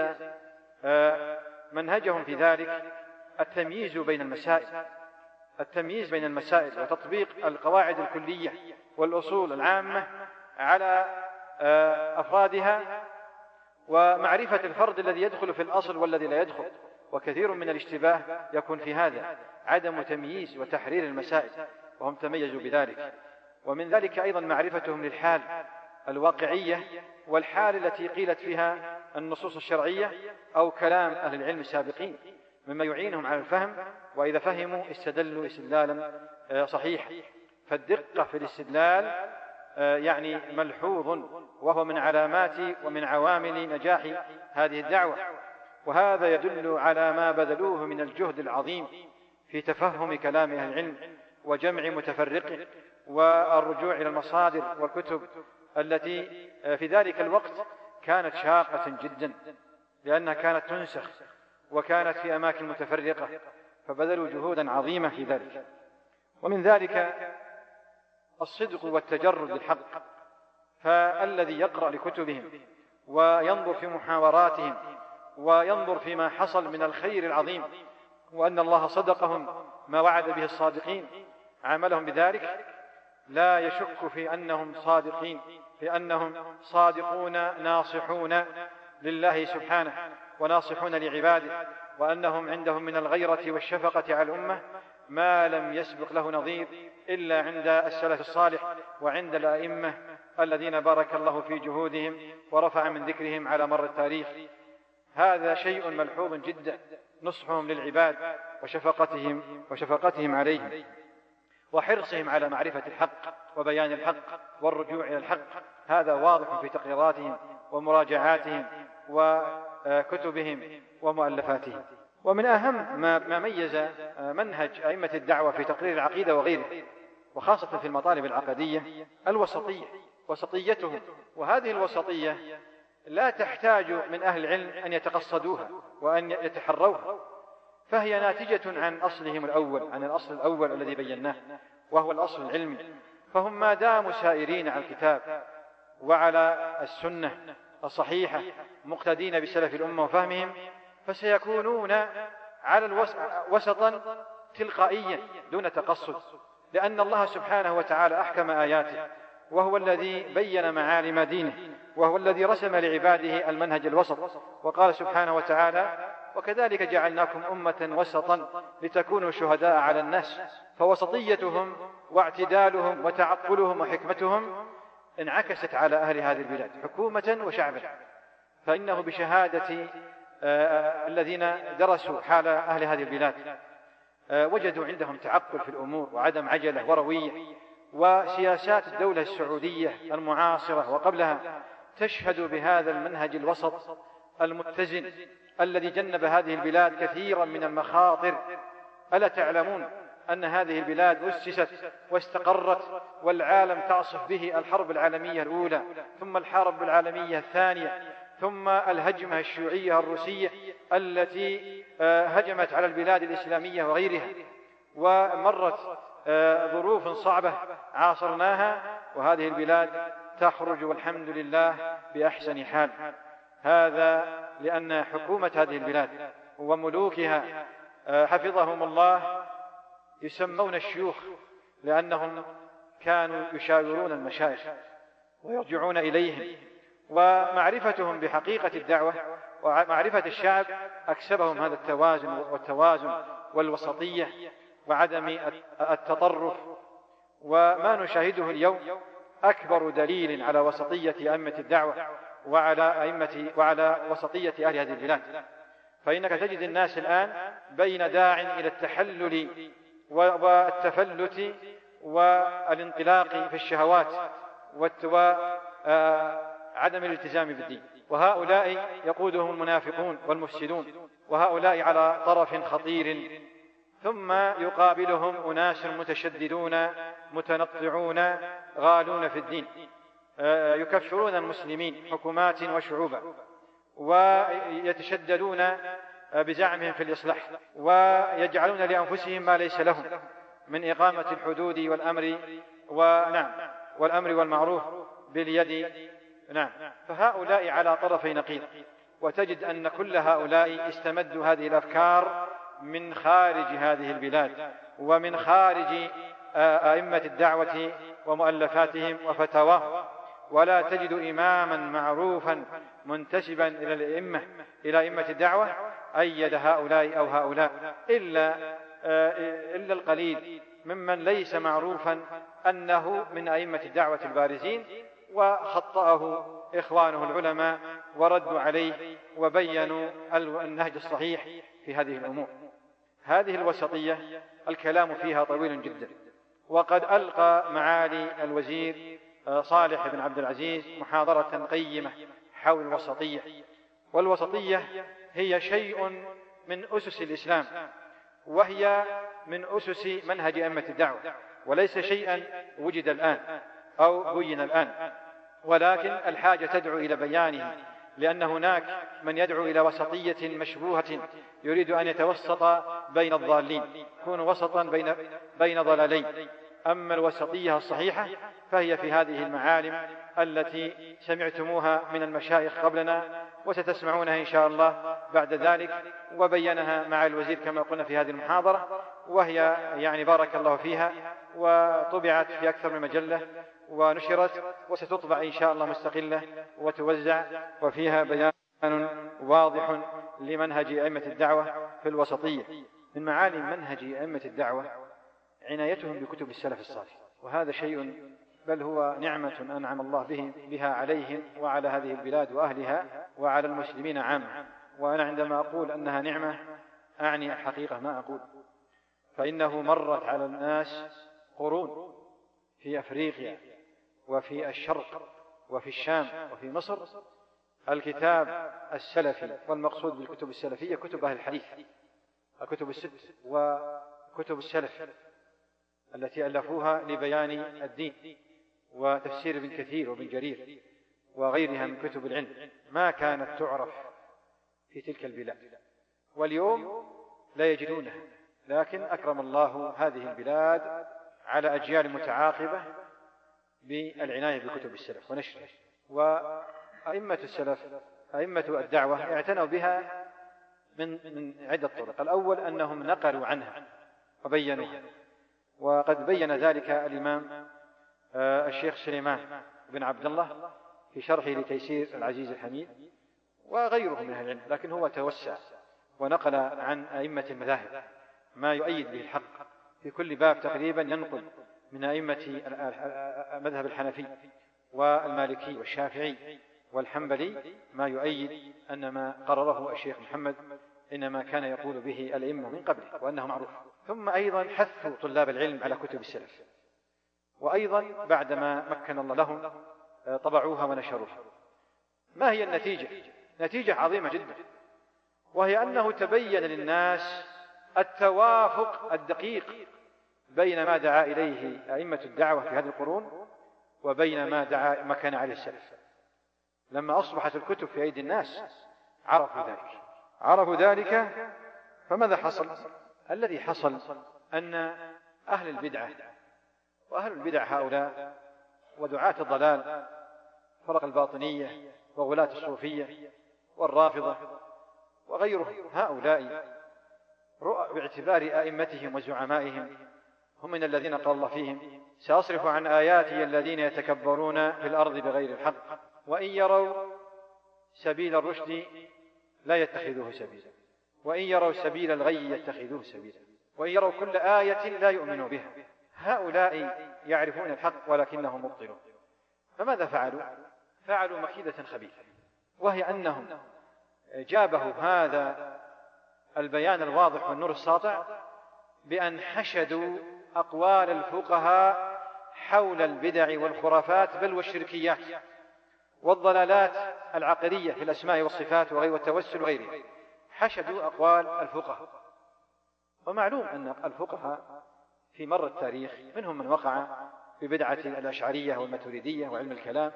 آه، منهجهم في ذلك التمييز بين المسائل. التمييز بين المسائل وتطبيق القواعد الكلية والأصول العامة على آه، أفرادها ومعرفة الفرد الذي يدخل في الأصل والذي لا يدخل. وكثير من الاشتباه يكون في هذا عدم تمييز وتحرير المسائل وهم تميزوا بذلك. ومن ذلك أيضا معرفتهم للحال الواقعية والحال التي قيلت فيها النصوص الشرعية أو كلام أهل العلم السابقين. مما يعينهم على الفهم وإذا فهموا استدلوا استدلالا آه، صحيحا فالدقة في الاستدلال آه، يعني ملحوظ وهو من علامات ومن عوامل نجاح هذه الدعوة. وهذا يدل على ما بذلوه من الجهد العظيم في تفهم كلام أهل العلم وجمع متفرقه والرجوع إلى المصادر والكتب التي آه، في ذلك الوقت كانت شاقة جدا لأنها كانت تنسخ وكانت في أماكن متفرقة فبذلوا جهودا عظيمة في ذلك. ومن ذلك الصدق والتجرد للحق فالذي يقرأ لكتبهم وينظر في محاوراتهم وينظر فيما حصل من الخير العظيم وأن الله صدقهم ما وعد به الصادقين عاملهم بذلك لا يشك في أنهم صادقين في أنهم صادقون ناصحون لله سبحانه. وناصحون لعباده وأنهم عندهم من الغيرة والشفقة على الأمة ما لم يسبق له نظير إلا عند السلف الصالح وعند الأئمة الذين بارك الله في جهودهم ورفع من ذكرهم على مر التاريخ. هذا شيء ملحوظ جدا نصحهم للعباد وشفقتهم وشفقتهم عليهم وحرصهم على معرفة الحق وبيان الحق والرجوع إلى الحق. هذا واضح في تقريراتهم ومراجعاتهم وكتبهم ومؤلفاتهم. ومن أهم ما ميز منهج أئمة الدعوة في تقرير العقيدة وغيره وخاصة في المطالب العقدية الوسطية وسطيتهم. وهذه الوسطية لا تحتاج من أهل العلم أن يتقصدوها وأن يتحروها. فهي ناتجة عن أصلهم الأول عن الأصل الأول الذي بيناه وهو الأصل العلمي. فهم ما داموا سائرين على الكتاب وعلى السنة الصحيحة مقتدين بسلف الأمة وفهمهم فسيكونون على وسطا تلقائيا دون تقصد لأن الله سبحانه وتعالى أحكم آياته وهو الذي بين معالم دينه وهو الذي رسم لعباده المنهج الوسط وقال سبحانه وتعالى وكذلك جعلناكم أمة وسطا لتكونوا شهداء على الناس فوسطيتهم واعتدالهم وتعقلهم وحكمتهم انعكست على أهل هذه البلاد حكومة وشعبا. فإنه بشهادة آه، الذين درسوا حال أهل هذه البلاد آه، وجدوا عندهم تعقل في الأمور وعدم عجلة وروية وسياسات الدولة السعودية المعاصرة وقبلها تشهد بهذا المنهج الوسط المتزن الذي جنب هذه البلاد كثيرا من المخاطر. ألا تعلمون أن هذه البلاد أسست واستقرت والعالم تعصف به الحرب العالمية الأولى ثم الحرب العالمية الثانية ثم الهجمة الشيوعية الروسية التي آه، هجمت على البلاد الإسلامية وغيرها. ومرت آه، ظروف صعبة عاصرناها وهذه البلاد تخرج والحمد لله بأحسن حال. هذا لأن حكومة هذه البلاد وملوكها آه، حفظهم الله يسمون الشيوخ لأنهم كانوا يشاورون المشايخ ويرجعون إليهم ومعرفتهم بحقيقة الدعوة ومعرفة الشعب أكسبهم هذا التوازن والتوازن والوسطية وعدم التطرف. وما نشاهده اليوم أكبر دليل على وسطية أئمة الدعوة وعلى أئمة وعلى وسطية أهل هذه البلاد. فإنك تجد الناس الآن بين داع إلى التحلل والتفلت والانطلاق في الشهوات وعدم الالتزام بالدين. وهؤلاء يقودهم المنافقون والمفسدون. وهؤلاء على طرف خطير. ثم يقابلهم أناس متشددون متنطعون غالون في الدين. يكفرون المسلمين حكومات وشعوبا ويتشددون بزعمهم في الإصلاح ويجعلون لأنفسهم ما ليس لهم من إقامة الحدود والأمر ونعم والأمر والمعروف باليد. نعم. فهؤلاء على طرفي نقيض. وتجد أن كل هؤلاء استمدوا هذه الأفكار من خارج هذه البلاد ومن خارج أئمة الدعوة ومؤلفاتهم وفتاواهم ولا تجد إماما معروفا منتسبا إلى الأئمة إلى أئمة الدعوة أيد هؤلاء أو هؤلاء إلا آه، إلا القليل ممن ليس معروفا أنه من أئمة الدعوة البارزين وخطأه إخوانه العلماء وردوا عليه وبينوا النهج الصحيح في هذه الأمور. هذه الوسطية الكلام فيها طويل جدا. وقد ألقى معالي الوزير آه، صالح بن عبد العزيز محاضرة قيمة حول الوسطية. والوسطية هي شيء من أسس الإسلام وهي من أسس منهج أئمة الدعوة وليس شيئا وجد الآن أو بين الآن. ولكن الحاجة تدعو إلى بيانه لأن هناك من يدعو إلى وسطية مشبوهة يريد أن يتوسط بين الضالين يكون وسطا بين بين ضلالين. أما الوسطية الصحيحة فهي في هذه المعالم التي سمعتموها من المشايخ قبلنا وستسمعونها إن شاء الله بعد ذلك وبينها مع الوزير كما قلنا في هذه المحاضرة وهي يعني بارك الله فيها وطبعت في أكثر من مجلة ونشرت وستطبع إن شاء الله مستقلة وتوزع وفيها بيان واضح لمنهج أئمة الدعوة في الوسطية. من معالم منهج أئمة الدعوة عنايتهم بكتب السلف الصالح وهذا شيء بل هو نعمة أنعم الله به بها عليهم وعلى هذه البلاد وأهلها وعلى المسلمين عامة. وأنا عندما أقول أنها نعمة أعني الحقيقة ما أقول. فإنه مرت على الناس قرون في أفريقيا وفي الشرق وفي الشام وفي مصر. الكتاب السلفي والمقصود بالكتب السلفية كتب أهل الحديث الكتب الست وكتب السلف التي ألفوها لبيان الدين. وتفسير ابن كثير وابن جرير وغيرها من كتب العلم ما كانت تعرف في تلك البلاد. واليوم لا يجدونها لكن أكرم الله هذه البلاد على أجيال متعاقبة بالعناية بكتب السلف ونشرها وأئمة السلف أئمة الدعوة اعتنوا بها من من عدة طرق. الأول أنهم نقلوا عنها وبينوها وقد بين ذلك الإمام الشيخ سليمان بن عبد الله في شرحه لتيسير العزيز الحميد وغيره من أهل العلم لكن هو توسع ونقل عن أئمة المذاهب ما يؤيد به الحق. في كل باب تقريبا ينقل من أئمة المذهب الحنفي والمالكي والشافعي والحنبلي ما يؤيد أن ما قرره الشيخ محمد إنما كان يقول به الأئمة من قبله وأنه معروف. ثم أيضا حثوا طلاب العلم على كتب السلف. وأيضا بعدما مكن الله لهم طبعوها ونشروها. ما هي النتيجة؟ نتيجة عظيمة جدا وهي أنه تبين للناس التوافق الدقيق بين ما دعا إليه أئمة الدعوة في هذه القرون وبين ما دعا ما كان عليه السلف. لما أصبحت الكتب في أيدي الناس عرفوا ذلك. عرفوا ذلك فماذا حصل؟ الذي حصل أن أهل البدعة وأهل البدع هؤلاء ودعاة الضلال فرق الباطنية وغلاة الصوفية والرافضة وغيرهم هؤلاء. باعتبار أئمتهم وزعمائهم هم من الذين قال الله فيهم سأصرف عن آياتي الذين يتكبرون في الأرض بغير الحق وإن يروا سبيل الرشد لا يتخذوه سبيلا وإن يروا سبيل الغي يتخذوه سبيلا وإن يروا كل آية لا يؤمنوا بها هؤلاء يعرفون الحق ولكنهم مبطلون. فماذا فعلوا؟ فعلوا مكيدة خبيثة وهي أنهم جابه هذا البيان الواضح والنور الساطع بأن حشدوا أقوال الفقهاء حول البدع والخرافات بل والشركيات والضلالات العقدية في الأسماء والصفات وغير والتوسل وغيره حشدوا أقوال الفقهاء. ومعلوم أن الفقهاء في مر التاريخ منهم من وقع ببدعة الأشعرية والماتريدية وعلم الكلام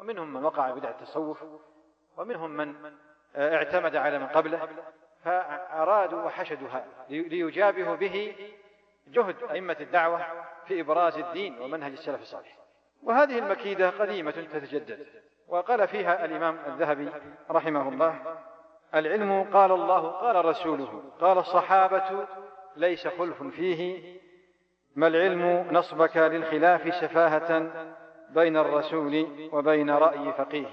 ومنهم من وقع ببدعة التصوف ومنهم من اعتمد على من قبله فأرادوا وحشدوا هذا ليجابهوا به جهد أئمة الدعوة في إبراز الدين ومنهج السلف الصالح. وهذه المكيدة قديمة تتجدد وقال فيها الإمام الذهبي رحمه الله العلم قال الله قال رسوله قال الصحابة ليس خلف فيه ما العلم نصبك للخلاف سفاهة بين الرسول وبين رأي فقيه؟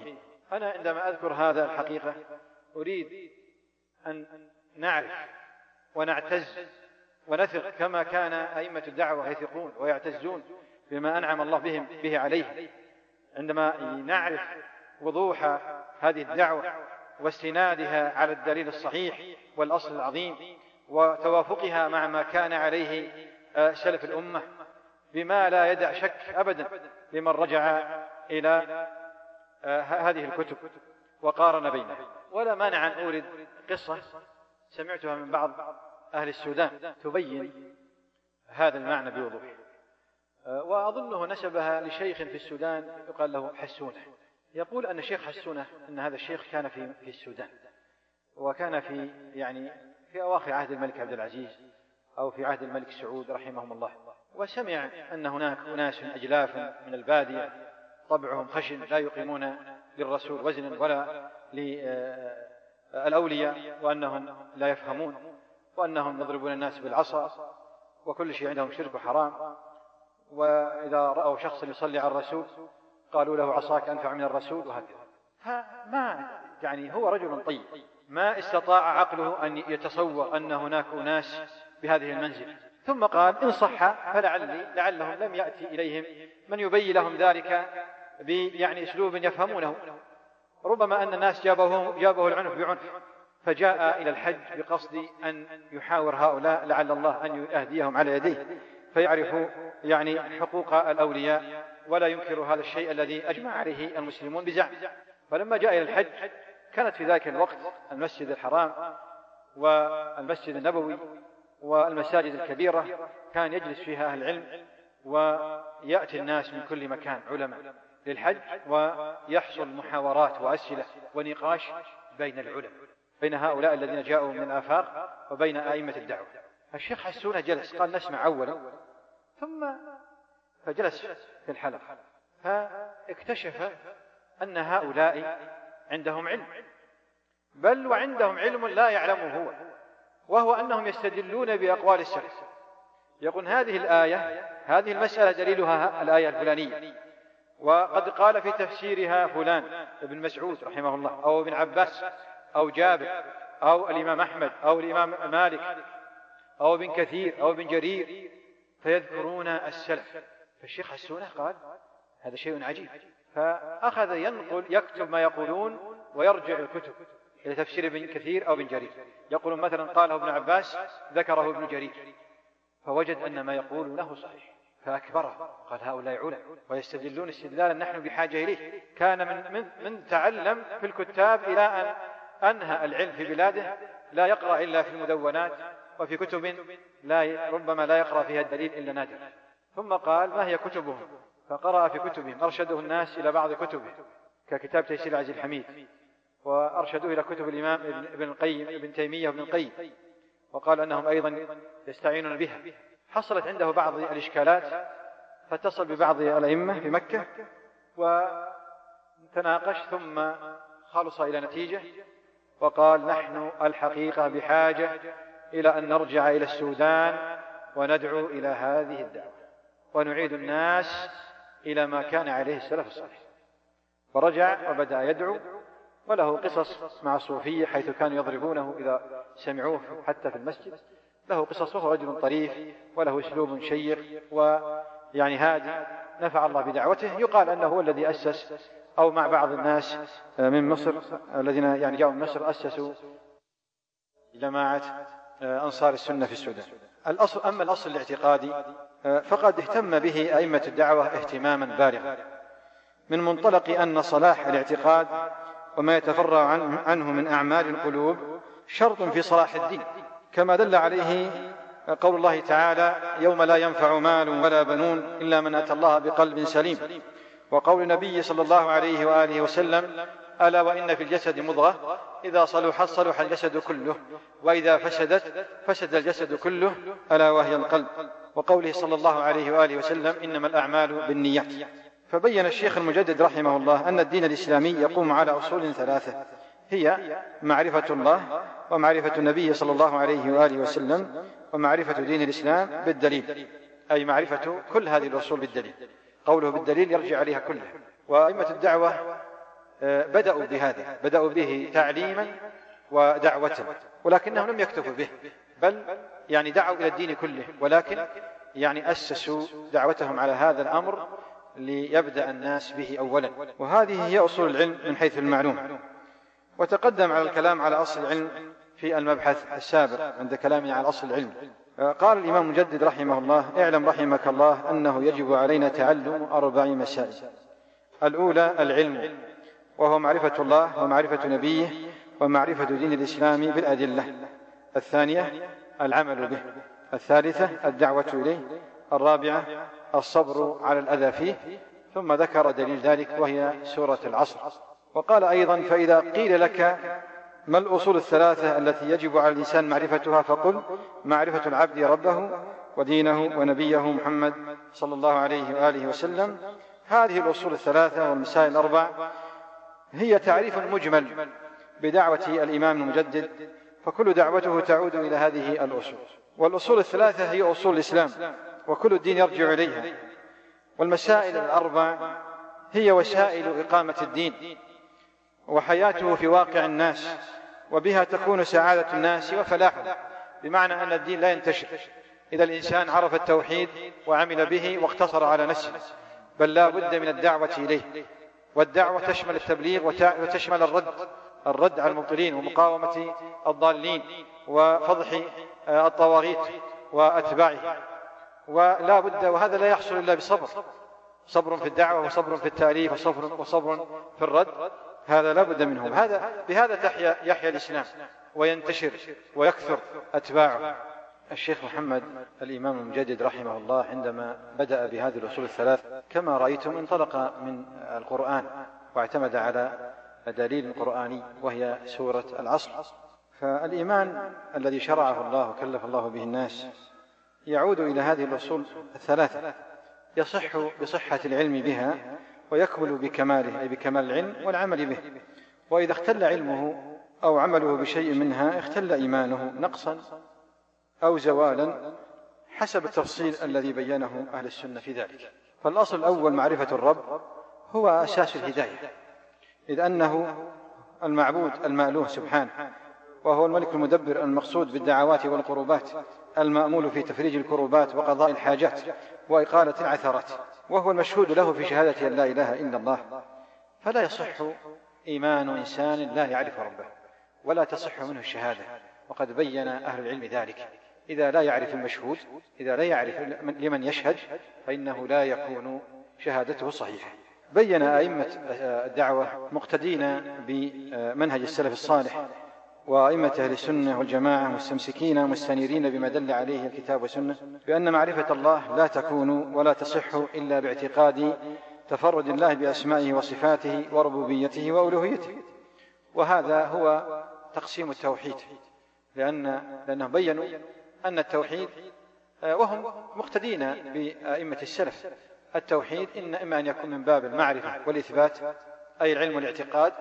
أنا عندما أذكر هذا الحقيقة أريد أن نعرف ونعتز ونثق كما كان أئمة الدعوة يثقون ويعتزون بما أنعم الله بهم به عليه. عندما نعرف وضوح هذه الدعوة واستنادها على الدليل الصحيح والأصل العظيم وتوافقها مع ما كان عليه سلف الأمة بما لا يدع شك أبدا لمن رجع إلى آه، هذه الكتب وقارن بينها. ولا مانع أن أورد قصة سمعتها من بعض أهل السودان تبين هذا المعنى بوضوح. آه، وأظنه نسبها لشيخ في السودان يقال له حسونة. يقول أن الشيخ حسونة أن هذا الشيخ كان في في السودان. وكان في يعني في أواخر عهد الملك عبد العزيز. أو في عهد الملك سعود رحمهم الله. وسمع أن هناك أناس أجلاف من البادية طبعهم خشن لا يقيمون للرسول وزنا ولا للأولياء وأنهم لا يفهمون وأنهم يضربون الناس بالعصا وكل شيء عندهم شرك وحرام وإذا رأوا شخصا يصلي على الرسول قالوا له عصاك أنفع من الرسول وهكذا. فما يعني هو رجل طيب. ما استطاع عقله أن يتصور أن هناك أناس بهذه المنزلة. ثم قال إن صح فلعلي لعلهم لم يأتي إليهم من يبين لهم ذلك يعني أسلوب يفهمونه. ربما أن الناس جابه, جابه العنف بعنف فجاء إلى الحج بقصد أن يحاور هؤلاء لعل الله أن يهديهم على يديه. فيعرف يعني حقوق الأولياء ولا ينكر هذا الشيء الذي أجمع عليه المسلمون بزعم. فلما جاء إلى الحج كانت في ذلك الوقت المسجد الحرام والمسجد النبوي والمساجد الكبيرة كان يجلس فيها أهل العلم ويأتي الناس من كل مكان علماء للحج ويحصل محاورات وأسئلة ونقاش بين العلماء بين هؤلاء الذين جاءوا من الآفاق وبين أئمة الدعوة. الشيخ حسونة جلس قال نسمع أولا. ثم فجلس في الحلقة فاكتشف أن هؤلاء عندهم علم بل وعندهم علم لا يعلمه هو. وهو أنهم يستدلون بأقوال السلف يقول هذه الآية هذه المسألة دليلها الآية الفلانية. وقد قال في تفسيرها فلان ابن مسعود رحمه الله أو ابن عباس أو جابر أو الإمام أحمد أو الإمام مالك أو ابن كثير أو ابن جرير. فيذكرون السلف. فالشيخ حسونه قال هذا شيء عجيب. فأخذ ينقل يكتب ما يقولون ويرجع الكتب. إلى تفسير ابن كثير أو ابن جرير. يقول مثلا قاله ابن عباس ذكره ابن جرير. فوجد أن ما يقولونه صحيح فأكبره قال هؤلاء علا ويستدلون استدلالا نحن بحاجة إليه. كان من, من, من تعلم في الكتاب إلى أن أنهى العلم في بلاده لا يقرأ إلا في المدونات وفي كتب لا ربما لا يقرأ فيها الدليل إلا نادر. ثم قال ما هي كتبهم؟ فقرأ في كتبهم. أرشده الناس إلى بعض كتبه ككتاب تيسير العزيز الحميد. وأرشدوه إلى كتب الإمام ابن القيم ابن تيمية وابن القيم وقال أنهم أيضا يستعينون بها. حصلت عنده بعض الإشكالات فاتصل ببعض الأئمة في مكة وتناقش ثم خلص إلى نتيجة وقال نحن الحقيقة بحاجة إلى أن نرجع إلى السودان وندعو إلى هذه الدعوة. ونعيد الناس إلى ما كان عليه السلف الصالح. فرجع وبدأ يدعو وله قصص مع الصوفية حيث كانوا يضربونه إذا سمعوه حتى في المسجد. له قصص وهو رجل طريف وله أسلوب شيق ويعني هادي. نفع الله بدعوته. يقال أنه هو الذي أسس أو مع بعض الناس من مصر الذين يعني جاءوا من مصر أسسوا جماعة أنصار السنة في السودان. الأصل أما الأصل الاعتقادي فقد اهتم به أئمة الدعوة اهتماما بالغا من منطلق أن صلاح الاعتقاد وما يتفرع عنه من أعمال القلوب شرط في صلاح الدين. كما دل عليه قول الله تعالى يوم لا ينفع مال ولا بنون إلا من أتى الله بقلب سليم. وقول النبي صلى الله عليه وآله وسلم ألا وإن في الجسد مضغة؟ إذا صلحت صلح الجسد كله وإذا فسدت فسد الجسد كله ألا وهي القلب. وقوله صلى الله عليه وآله وسلم إنما الأعمال بالنيات. فبين الشيخ المجدد رحمه الله أن الدين الإسلامي يقوم على أصول ثلاثة. هي معرفة الله ومعرفة النبي صلى الله عليه وآله وسلم ومعرفة دين الإسلام بالدليل أي معرفة كل هذه الأصول بالدليل. قوله بالدليل يرجع عليها كلها وأئمة الدعوة آه، بدأوا بهذا بدأوا به تعليما ودعوة ولكنهم لم يكتفوا به بل يعني دعوا إلى الدين كله ولكن يعني أسسوا دعوتهم على هذا الأمر ليبدأ الناس به أولا. وهذه هي أصول العلم من حيث المعلوم. وتقدم على الكلام على أصل العلم في المبحث السابق عند كلامنا على أصل العلم. قال الإمام مجدد رحمه الله اعلم رحمك الله أنه يجب علينا تعلم أربع مسائل. الأولى العلم وهو معرفة الله ومعرفة نبيه ومعرفة دين الإسلام بالأدلة. الثانية العمل به. الثالثة الدعوة إليه. الرابعة الصبر على الأذى فيه ثم ذكر دليل ذلك وهي سورة العصر. وقال أيضا فإذا قيل لك ما الأصول الثلاثة التي يجب على الإنسان معرفتها فقل معرفة العبد ربه ودينه ونبيه محمد صلى الله عليه وآله وسلم. هذه الأصول الثلاثة والمسائل الأربع هي تعريف مجمل بدعوة الإمام المجدد فكل دعوته تعود إلى هذه الأصول. والأصول الثلاثة هي أصول الإسلام. وكل الدين يرجع إليها. والمسائل الأربع هي وسائل إقامة الدين وحياته في واقع الناس وبها تكون سعادة الناس وفلاحهم بمعنى أن الدين لا ينتشر. إذا الإنسان عرف التوحيد وعمل به واقتصر على نفسه بل لا بد من الدعوة إليه. والدعوة تشمل التبليغ وتشمل الرد الرد على المبطلين ومقاومة الضالين وفضح الطواغيت وأتباعه. ولا بد وهذا لا يحصل إلا بصبر. صبر في الدعوة وصبر في التأليف وصبر, وصبر في الرد. هذا لا بد منه هذا بهذا تحيا يحيا الإسلام وينتشر ويكثر أتباعه. الشيخ محمد الإمام المجدد رحمه الله عندما بدأ بهذه الأصول الثلاث كما رأيتم انطلق من القرآن واعتمد على دليل قرآني وهي سورة العصر. فالإيمان الذي شرعه الله وكلف الله به الناس يعود إلى هذه الأصول الثلاثة. يصح بصحة العلم بها ويكمل بكماله أي بكمال العلم والعمل به. وإذا اختل علمه أو عمله بشيء منها اختل إيمانه نقصا أو زوالا حسب التفصيل الذي بينه أهل السنة في ذلك. فالأصل الأول معرفة الرب هو أساس الهداية. إذ أنه المعبود المألوه سبحانه وهو الملك المدبر المقصود بالدعوات والقربات. المأمول في تفريج الكروبات وقضاء الحاجات وإقالة العثرات وهو المشهود له في شهادة أن لا إله إلا الله. فلا يصح إيمان إنسان لا يعرف ربه ولا تصح منه الشهادة. وقد بين أهل العلم ذلك. إذا لا يعرف المشهود إذا لا يعرف لمن يشهد فإنه لا يكون شهادته صحيحة. بين أئمة الدعوة مقتدين بمنهج السلف الصالح وأئمة أهل السنة والجماعة مستمسكين مستنيرين بما دل عليه الكتاب والسنة بأن معرفة الله لا تكون ولا تصح إلا باعتقاد تفرد الله بأسمائه وصفاته وربوبيته وألوهيته. وهذا هو تقسيم التوحيد لأن لأنهم بينوا أن التوحيد آه، وهم مقتدين بأئمة السلف. التوحيد إن إما أن يكون من باب المعرفة والإثبات أي العلم والاعتقاد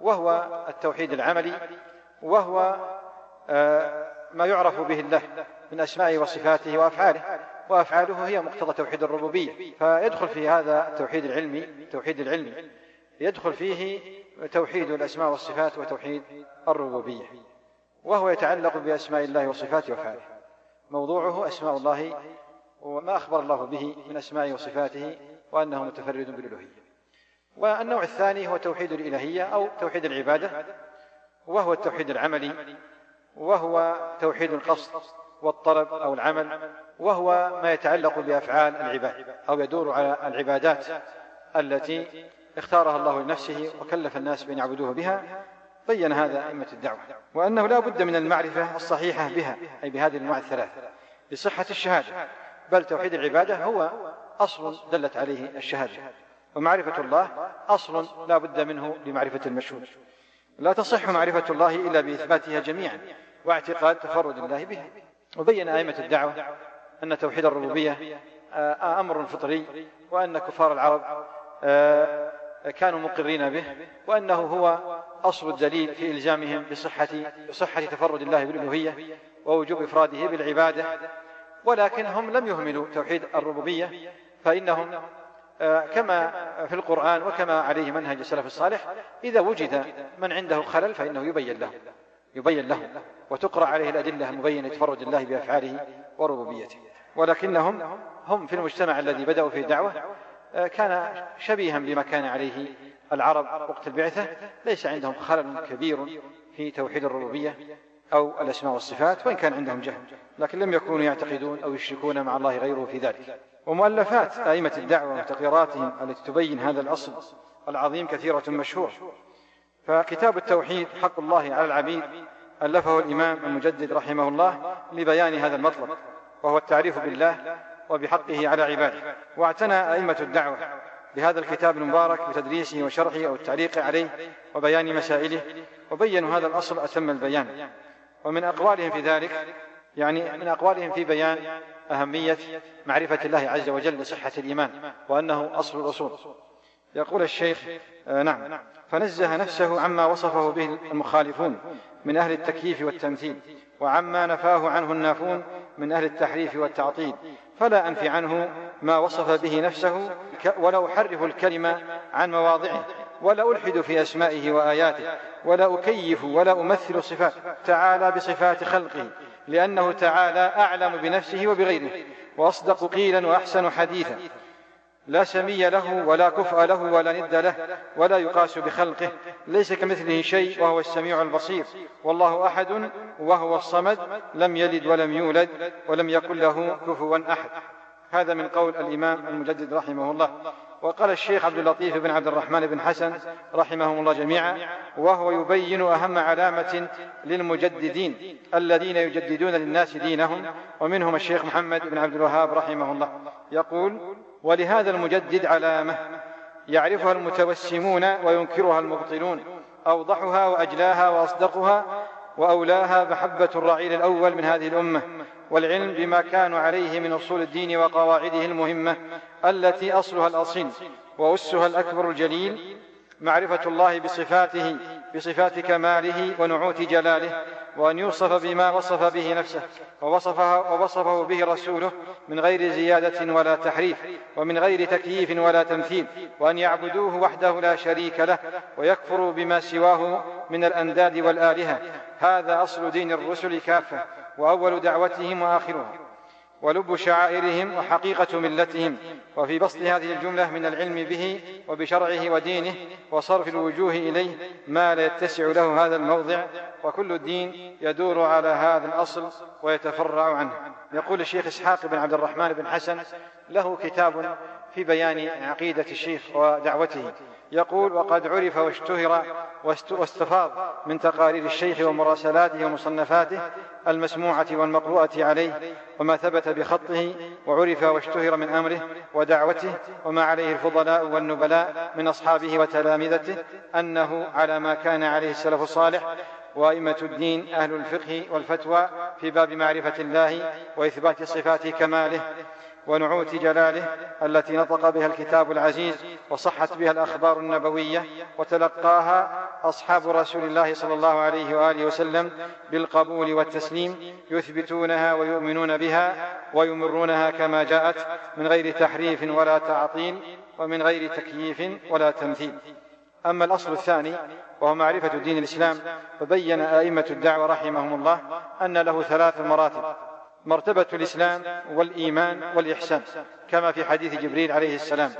وهو التوحيد العملي وهو آه، ما يعرف به الله من أسمائه وصفاته وأفعاله. وأفعاله هي مقتضى توحيد الربوبية. فيدخل في هذا التوحيد العلمي التوحيد العلمي يدخل فيه توحيد الأسماء والصفات وتوحيد الربوبية. وهو يتعلق بأسماء الله وصفاته وأفعاله. موضوعه أسماء الله وما أخبر الله به من أسمائه وصفاته وأنه متفرد بالألوهية. والنوع الثاني هو توحيد الإلهية أو توحيد العبادة. وهو التوحيد العملي وهو توحيد القصد والطلب أو العمل وهو ما يتعلق بأفعال العباد أو يدور على العبادات التي اختارها الله لنفسه وكلف الناس بأن يعبدوه بها بين هذا أئمة الدعوة. وأنه لا بد من المعرفة الصحيحة بها أي بهذه الأنواع الثلاثة بصحة الشهادة. بل توحيد العبادة هو أصل دلت عليه الشهادة. ومعرفة الله أصل لا بد منه لمعرفة المشهود. لا تصح معرفة الله إلا بإثباتها جميعا واعتقاد تفرد الله بها وبين أئمة الدعوة أن توحيد الربوبية آه، أمر فطري وأن كفار العرب آه، كانوا مقرين به وأنه هو أصل الدليل في إلزامهم بصحة بصحة تفرد الله بالألوهية ووجوب إفراده بالعبادة. ولكن هم لم يهملوا توحيد الربوبية فإنهم كما في القرآن وكما عليه منهج السلف الصالح إذا وجد من عنده خلل فإنه يبين له يبين له وتقرأ عليه الأدلة المبينة تفرد الله بأفعاله وربوبيته. ولكنهم هم في المجتمع الذي بدأوا في الدعوة آه، كان شبيها بما كان عليه العرب وقت البعثة. ليس عندهم خلل كبير في توحيد الربوبية أو الأسماء والصفات وإن كان عندهم جهل لكن لم يكونوا يعتقدون أو يشركون مع الله غيره في ذلك. ومؤلفات أئمة الدعوة وتقريراتهم التي تبين هذا الأصل العظيم كثيرة مشهورة فكتاب التوحيد حق الله على العبيد ألفه الإمام المجدد رحمه الله لبيان هذا المطلب وهو التعريف بالله وبحقه على عباده. واعتنى أئمة الدعوة بهذا الكتاب المبارك بتدريسه وشرحه أو التعليق عليه وبيان مسائله وبينوا هذا الأصل أتم البيان. ومن أقوالهم في ذلك يعني من أقوالهم في بيان أهمية معرفة الله عز وجل لصحة الإيمان وأنه أصل الأصول يقول الشيخ آه نعم. فنزه نفسه عما وصفه به المخالفون من أهل التكييف والتمثيل وعما نفاه عنه النافون من أهل التحريف والتعطيل. فلا أنفي عنه ما وصف به نفسه ولا أحرف الكلمة عن مواضعه ولا ألحد في أسمائه وآياته ولا أكيف ولا أمثل صفات تعالى بصفات خلقه. لأنه تعالى أعلم بنفسه وبغيره وأصدق قيلا وأحسن حديثا. لا سمي له ولا كفء له ولا ند له ولا يقاس بخلقه ليس كمثله شيء وهو السميع البصير. والله أحد وهو الصمد لم يلد ولم يولد ولم يكن له كفوا أحد. هذا من قول الإمام المجدد رحمه الله. وقال الشيخ عبد اللطيف بن عبد الرحمن بن حسن رحمهم الله جميعا وهو يبين أهم علامة للمجددين الذين يجددون للناس دينهم ومنهم الشيخ محمد بن عبد الوهاب رحمه الله. يقول ولهذا المجدد علامة يعرفها المتوسمون وينكرها المبطلون أوضحها وأجلاها وأصدقها وأولاها محبة الرعيل الأول من هذه الأمة. والعلم بما كانوا عليه من أصول الدين وقواعده المهمة التي أصلها الأصيل وأسها الأكبر الجليل معرفة الله بصفاته بصفات كماله ونعوت جلاله وأن يوصف بما وصف به نفسه ووصفه, ووصفه به رسوله من غير زيادة ولا تحريف ومن غير تكييف ولا تمثيل وأن يعبدوه وحده لا شريك له ويكفروا بما سواه من الأنداد والآلهة. هذا أصل دين الرسل كافة. وأول دعوتهم وآخرها ولب شعائرهم وحقيقة ملتهم وفي بسط هذه الجملة من العلم به وبشرعه ودينه وصرف الوجوه إليه ما لا يتسع له هذا الموضع وكل الدين يدور على هذا الأصل ويتفرع عنه. يقول الشيخ إسحاق بن عبد الرحمن بن حسن له كتاب في بيان عقيدة الشيخ ودعوته. يقول وقد عرف واشتهر واستفاض من تقارير الشيخ ومراسلاته ومصنفاته المسموعة والمقروءة عليه وما ثبت بخطه وعرف واشتهر من أمره ودعوته وما عليه الفضلاء والنبلاء من أصحابه وتلامذته أنه على ما كان عليه السلف الصالح وأئمة الدين أهل الفقه والفتوى في باب معرفة الله وإثبات صفات كماله. ونعوت جلاله التي نطق بها الكتاب العزيز وصحت بها الأخبار النبوية وتلقاها أصحاب رسول الله صلى الله عليه وآله وسلم بالقبول والتسليم يثبتونها ويؤمنون بها ويمرونها كما جاءت من غير تحريف ولا تعطيل ومن غير تكييف ولا تمثيل. أما الأصل الثاني وهو معرفة دين الإسلام فبين أئمة الدعوة رحمهم الله أن له ثلاث مراتب. مرتبة الإسلام والإيمان والإحسان كما في حديث جبريل عليه السلام.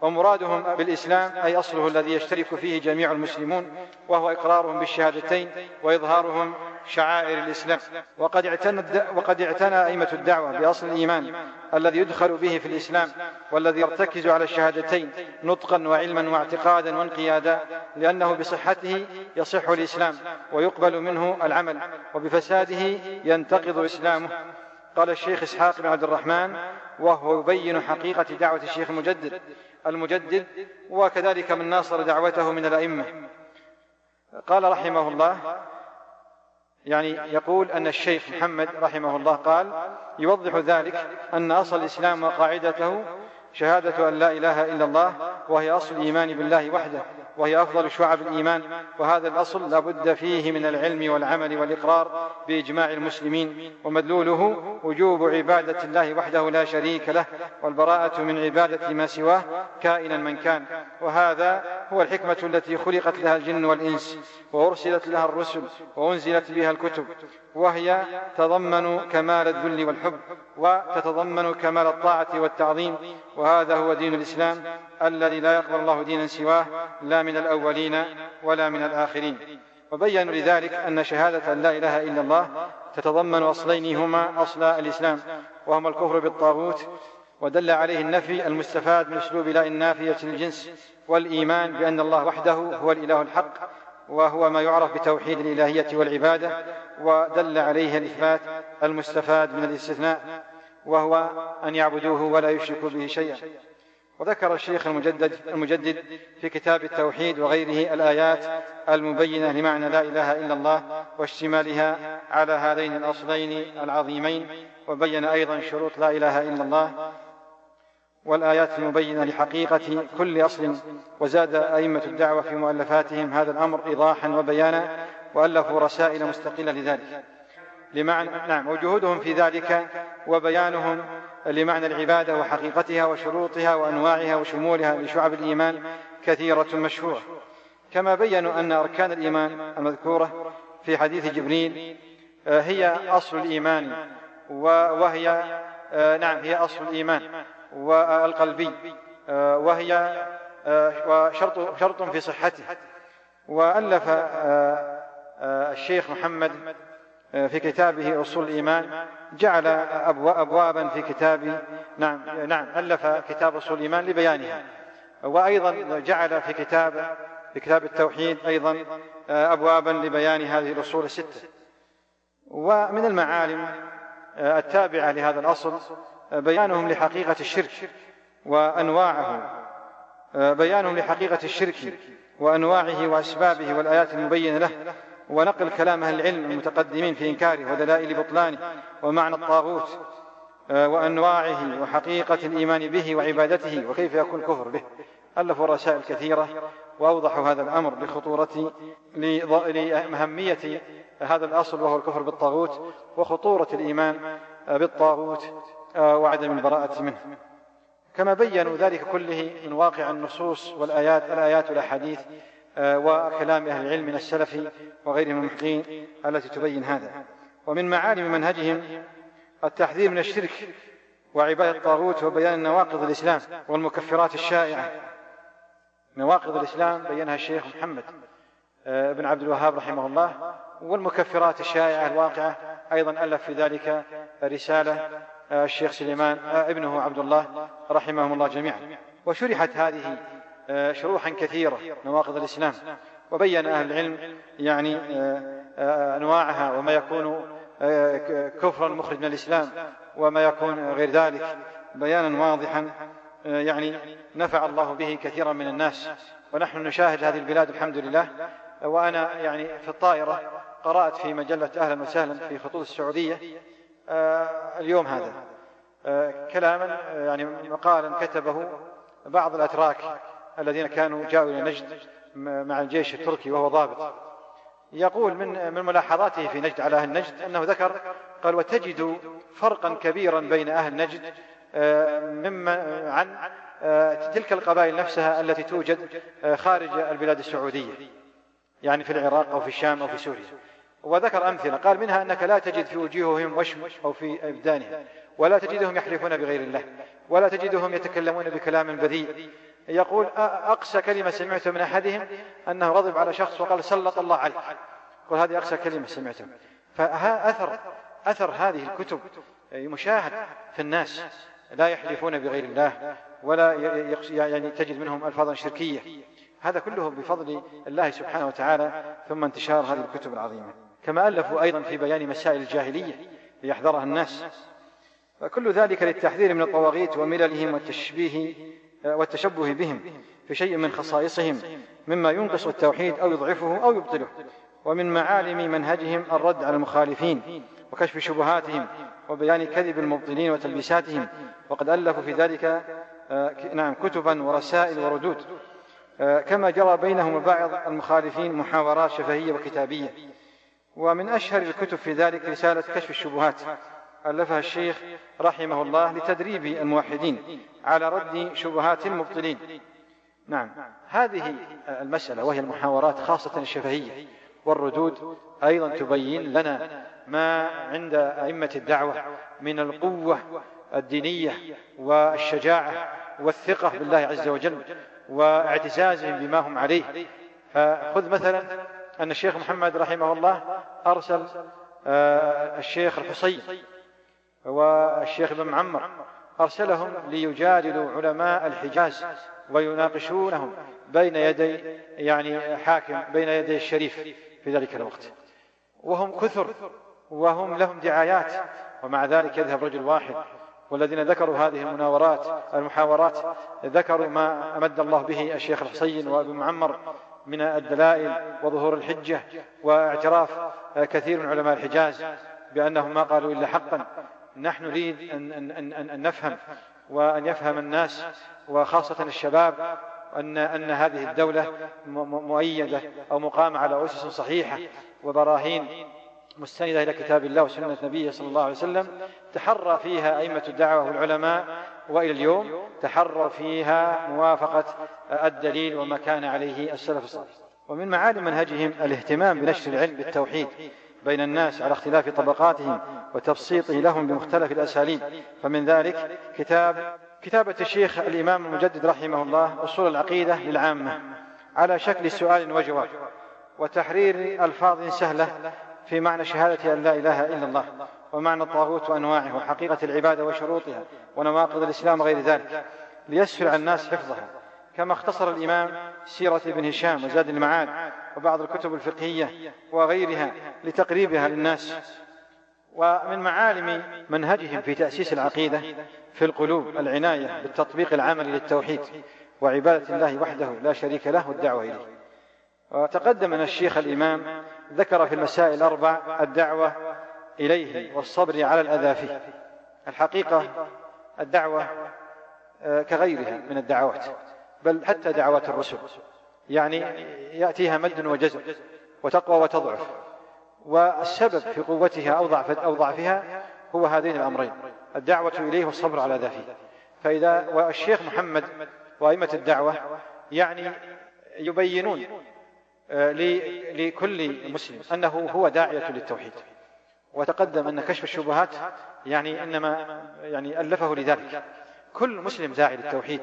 ومرادهم بالإسلام أي أصله الذي يشترك فيه جميع المسلمون وهو إقرارهم بالشهادتين وإظهارهم شعائر الإسلام. وقد اعتنى, وقد اعتنى أئمة الدعوة بأصل الإيمان الذي يدخل به في الإسلام والذي يرتكز على الشهادتين نطقا وعلما واعتقادا وانقيادا لأنه بصحته يصح الإسلام ويقبل منه العمل وبفساده ينتقض إسلامه. قال الشيخ إسحاق بن عبد الرحمن وهو يبين حقيقة دعوة الشيخ المجدد. المجدد وكذلك من ناصر دعوته من الأئمة. قال رحمه الله يعني يقول أن الشيخ محمد رحمه الله قال يوضح ذلك أن أصل الإسلام وقاعدته شهادة أن لا إله إلا الله وهي أصل الإيمان بالله وحده. وهي أفضل شعب الإيمان وهذا الأصل لا بد فيه من العلم والعمل والإقرار بإجماع المسلمين. ومدلوله وجوب عبادة الله وحده لا شريك له والبراءة من عبادة ما سواه كائنا من كان. وهذا هو الحكمة التي خلقت لها الجن والإنس وأرسلت لها الرسل وأنزلت بها الكتب. وهي تضمن كمال الذل والحب وتتضمن كمال الطاعة والتعظيم وهذا هو دين الإسلام الذي لا يقبل الله دينا سواه لا من الأولين ولا من الآخرين. وبينوا لذلك أن شهادة أن لا إله إلا الله تتضمن أصلين هما أصل الإسلام وهما الكفر بالطاغوت ودل عليه النفي المستفاد من أسلوب لا النافية للجنس والإيمان بأن الله وحده هو الإله الحق وهو ما يعرف بتوحيد الإلهية والعبادة ودل عليه الإثبات المستفاد من الاستثناء وهو أن يعبدوه ولا يشركوا به شيئا. وذكر الشيخ المجدد المجدد في كتاب التوحيد وغيره الآيات المبينة لمعنى لا إله إلا الله واشتمالها على هذين الأصلين العظيمين وبين أيضا شروط لا إله إلا الله والآيات المبينة لحقيقة كل أصل وزاد أئمة الدعوة في مؤلفاتهم هذا الأمر إيضاحا وبيانا وألفوا رسائل مستقلة لذلك. لمعنى نعم وجهودهم في ذلك وبيانهم لمعنى العبادة وحقيقتها وشروطها وأنواعها وشمولها لشعب الإيمان كثيرة مشهورة. كما بينوا أن أركان الإيمان المذكورة في حديث جبريل آه، هي أصل الإيمان وهي آه، نعم هي أصل الإيمان. والقلبي آه، وهي وشرط شرط في صحته. وألف الشيخ محمد في كتابه أصول الإيمان جعل أبوابا في كتاب نعم نعم ألف كتاب أصول الإيمان لبيانها. وأيضا جعل في كتاب في كتاب التوحيد أيضا أبوابا لبيان هذه الأصول الستة. ومن المعالم التابعة لهذا الأصل بيانهم لحقيقة الشرك وأنواعه بيانهم لحقيقة الشرك وأنواعه وأسبابه والآيات المبينة له ونقل كلام أهل العلم المتقدمين في إنكاره ودلائل بطلانه ومعنى الطاغوت وأنواعه وحقيقة الإيمان به وعبادته وكيف يكون الكفر به. ألفوا رسائل كثيرة وأوضحوا هذا الأمر لخطورة لأهمية هذا الأصل وهو الكفر بالطاغوت وخطورة الإيمان بالطاغوت. وعدم البراءة منه. كما بينوا ذلك كله من واقع النصوص والآيات الآيات والأحاديث وكلام أهل العلم من السلف وغيرهم المحقين التي تبين هذا. ومن معالم منهجهم التحذير من الشرك وعبادة الطاغوت وبيان نواقض الإسلام والمكفرات الشائعة. نواقض الإسلام بينها الشيخ محمد آه، بن عبد الوهاب رحمه الله والمكفرات الشائعة الواقعة أيضا ألف في ذلك رسالة آه، الشيخ سليمان آه، ابنه عبد الله رحمهم الله جميعا. وشرحت هذه شروحا كثيرة نواقض الإسلام. وبين أهل العلم يعني أنواعها وما يكون كفرا مخرج من الإسلام وما يكون غير ذلك. بيانا واضحا يعني نفع الله به كثيرا من الناس. ونحن نشاهد هذه البلاد الحمد لله. وأنا يعني في الطائرة قرأت في مجلة أهلا وسهلا في خطوط السعودية. آه، اليوم هذا. آه، كلاما آه، يعني مقالا كتبه بعض الأتراك الذين كانوا جاءوا إلى نجد مع الجيش التركي وهو ضابط. يقول من من ملاحظاته في نجد على أهل نجد أنه ذكر قال وتجد فرقا كبيرا بين أهل نجد مما عن تلك القبائل نفسها التي توجد خارج البلاد السعودية يعني في العراق أو في الشام أو في سوريا. وذكر أمثلة. قال منها أنك لا تجد في وجوههم وشم أو في أبدانهم ولا تجدهم يحلفون بغير الله ولا تجدهم يتكلمون بكلام بذيء. يقول أقسى كلمة سمعت من أحدهم أنه غضب على شخص وقال سلط الله عليك. قل هذه أقسى كلمة سمعتها فأثر أثر هذه الكتب مشاهد في الناس. لا يحلفون بغير الله ولا يعني تجد منهم ألفاظا شركية. هذا كله بفضل الله سبحانه وتعالى ثم انتشار هذه الكتب العظيمة. كما ألفوا أيضا في بيان مسائل الجاهلية ليحذرها الناس. فكل ذلك للتحذير من الطواغيت ومللهم والتشبيه والتشبه بهم في شيء من خصائصهم مما ينقص التوحيد أو يضعفه أو يبطله ومن معالم منهجهم الرد على المخالفين وكشف شبهاتهم وبيان كذب المبطلين وتلبيساتهم. وقد ألفوا في ذلك آه، نعم كتبا ورسائل وردود. آه، كما جرى بينهم وبعض المخالفين محاورات شفهية وكتابية. ومن أشهر الكتب في ذلك رسالة كشف الشبهات. ألفها الشيخ رحمه الله لتدريب الموحدين على رد شبهات المبطلين. نعم. هذه المسألة وهي المحاورات خاصة الشفهية والردود أيضا تبين لنا ما عند أئمة الدعوة من القوة الدينية والشجاعة والثقة بالله عز وجل واعتزازهم بما هم عليه. فخذ مثلا أن الشيخ محمد رحمه الله أرسل آه، الشيخ الحصين والشيخ ابن معمر أرسلهم ليجادلوا علماء الحجاز ويناقشونهم بين يدي يعني حاكم بين يدي الشريف في ذلك الوقت. وهم كثر وهم لهم دعايات ومع ذلك يذهب رجل واحد. والذين ذكروا هذه المناورات المحاورات ذكروا ما أمد الله به الشيخ الحصين وابن معمر من الدلائل وظهور الحجة واعتراف كثير من علماء الحجاز بأنهم ما قالوا إلا حقا. نحن نريد أن, أن, أن, أن نفهم وأن يفهم الناس وخاصة الشباب أن, أن هذه الدولة مؤيدة أو مقامة على أسس صحيحة وبراهين مستندة إلى كتاب الله وسنة نبيه صلى الله عليه وسلم تحرى فيها أئمة الدعوة والعلماء وإلى اليوم تحرى فيها موافقة الدليل وما كان عليه السلف. الصالح ومن معالم منهجهم الاهتمام بنشر العلم بالتوحيد بين الناس على اختلاف طبقاتهم وتبسيطه لهم بمختلف الأساليب. فمن ذلك كتاب كتابة الشيخ الإمام المجدد رحمه الله أصول العقيدة للعامة. على شكل سؤال وجواب وتحرير ألفاظ سهلة في معنى شهادة أن لا إله إلا الله. ومعنى الطاغوت وأنواعه وحقيقة العبادة وشروطها ونواقض الإسلام وغير ذلك ليسهل على الناس حفظها. كما اختصر الإمام سيرة ابن هشام وزاد المعاد وبعض الكتب الفقهية وغيرها لتقريبها للناس. ومن معالم منهجهم في تأسيس العقيدة في القلوب العناية بالتطبيق العملي للتوحيد وعبادة الله وحده لا شريك له والدعوة إليه. وتقدم أن الشيخ الإمام ذكر في المسائل الأربع الدعوة إليه والصبر على الأذى فيه. الحقيقة الدعوة آه، كغيرها من الدعوات بل حتى دعوات الرسل. يعني يأتيها مد وجزر وتقوى وتضعف. والسبب في قوتها أو ضعف أو ضعفها هو هذين الأمرين. الدعوة إليه والصبر على ذاته فإذا والشيخ محمد وأئمة الدعوة يعني يبينون آه، لكل مسلم أنه هو داعية للتوحيد. وتقدم أن كشف الشبهات يعني إنما يعني ألفه لذلك. كل مسلم داعي للتوحيد.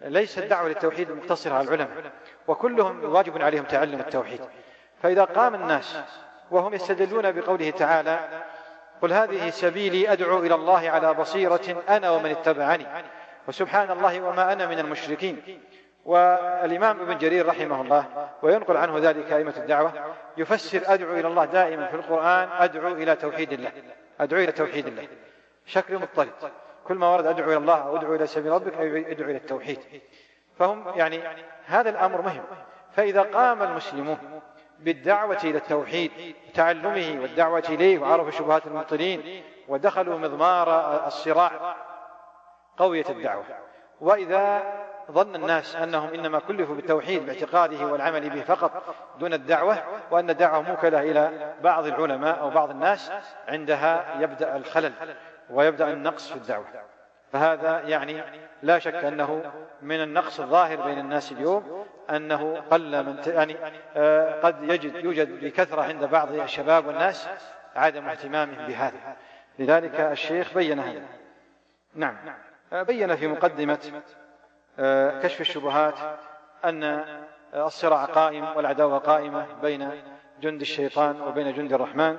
ليس الدعوة للتوحيد مقتصرة على العلماء. وكلهم واجب عليهم تعلم التوحيد. فإذا قام الناس وهم يستدلون بقوله تعالى قل هذه سبيلي أدعو إلى الله على بصيرة أنا ومن اتبعني. وسبحان الله وما أنا من المشركين. والإمام ابن جرير رحمه الله وينقل عنه ذلك أئمة الدعوة يفسر أدعو إلى الله دائما في القرآن أدعو إلى توحيد الله أدعو إلى توحيد الله. شكل مضطرد. كل ما ورد أدعو إلى الله أو أدعو إلى سبيل ربك أو أدعو إلى التوحيد. فهم يعني هذا الأمر مهم. فإذا قام المسلمون بالدعوة إلى التوحيد تعلمه والدعوة إليه وعرفوا شبهات المبطلين ودخلوا مضمار الصراع قوية الدعوة. وإذا ظن الناس أنهم إنما كلفوا بالتوحيد باعتقاده والعمل به فقط دون الدعوة وأن الدعوة موكلة إلى بعض العلماء أو بعض الناس عندها يبدأ الخلل ويبدأ النقص في الدعوة. فهذا يعني لا شك أنه من النقص الظاهر بين الناس اليوم أنه قل من يعني آه، قد يجد يوجد بكثرة عند بعض الشباب والناس عدم اهتمامهم بهذا. لذلك الشيخ بين هذا. نعم. بين في مقدمة كشف الشبهات أن الصراع قائم والعداوة قائمة بين جند الشيطان وبين جند الرحمن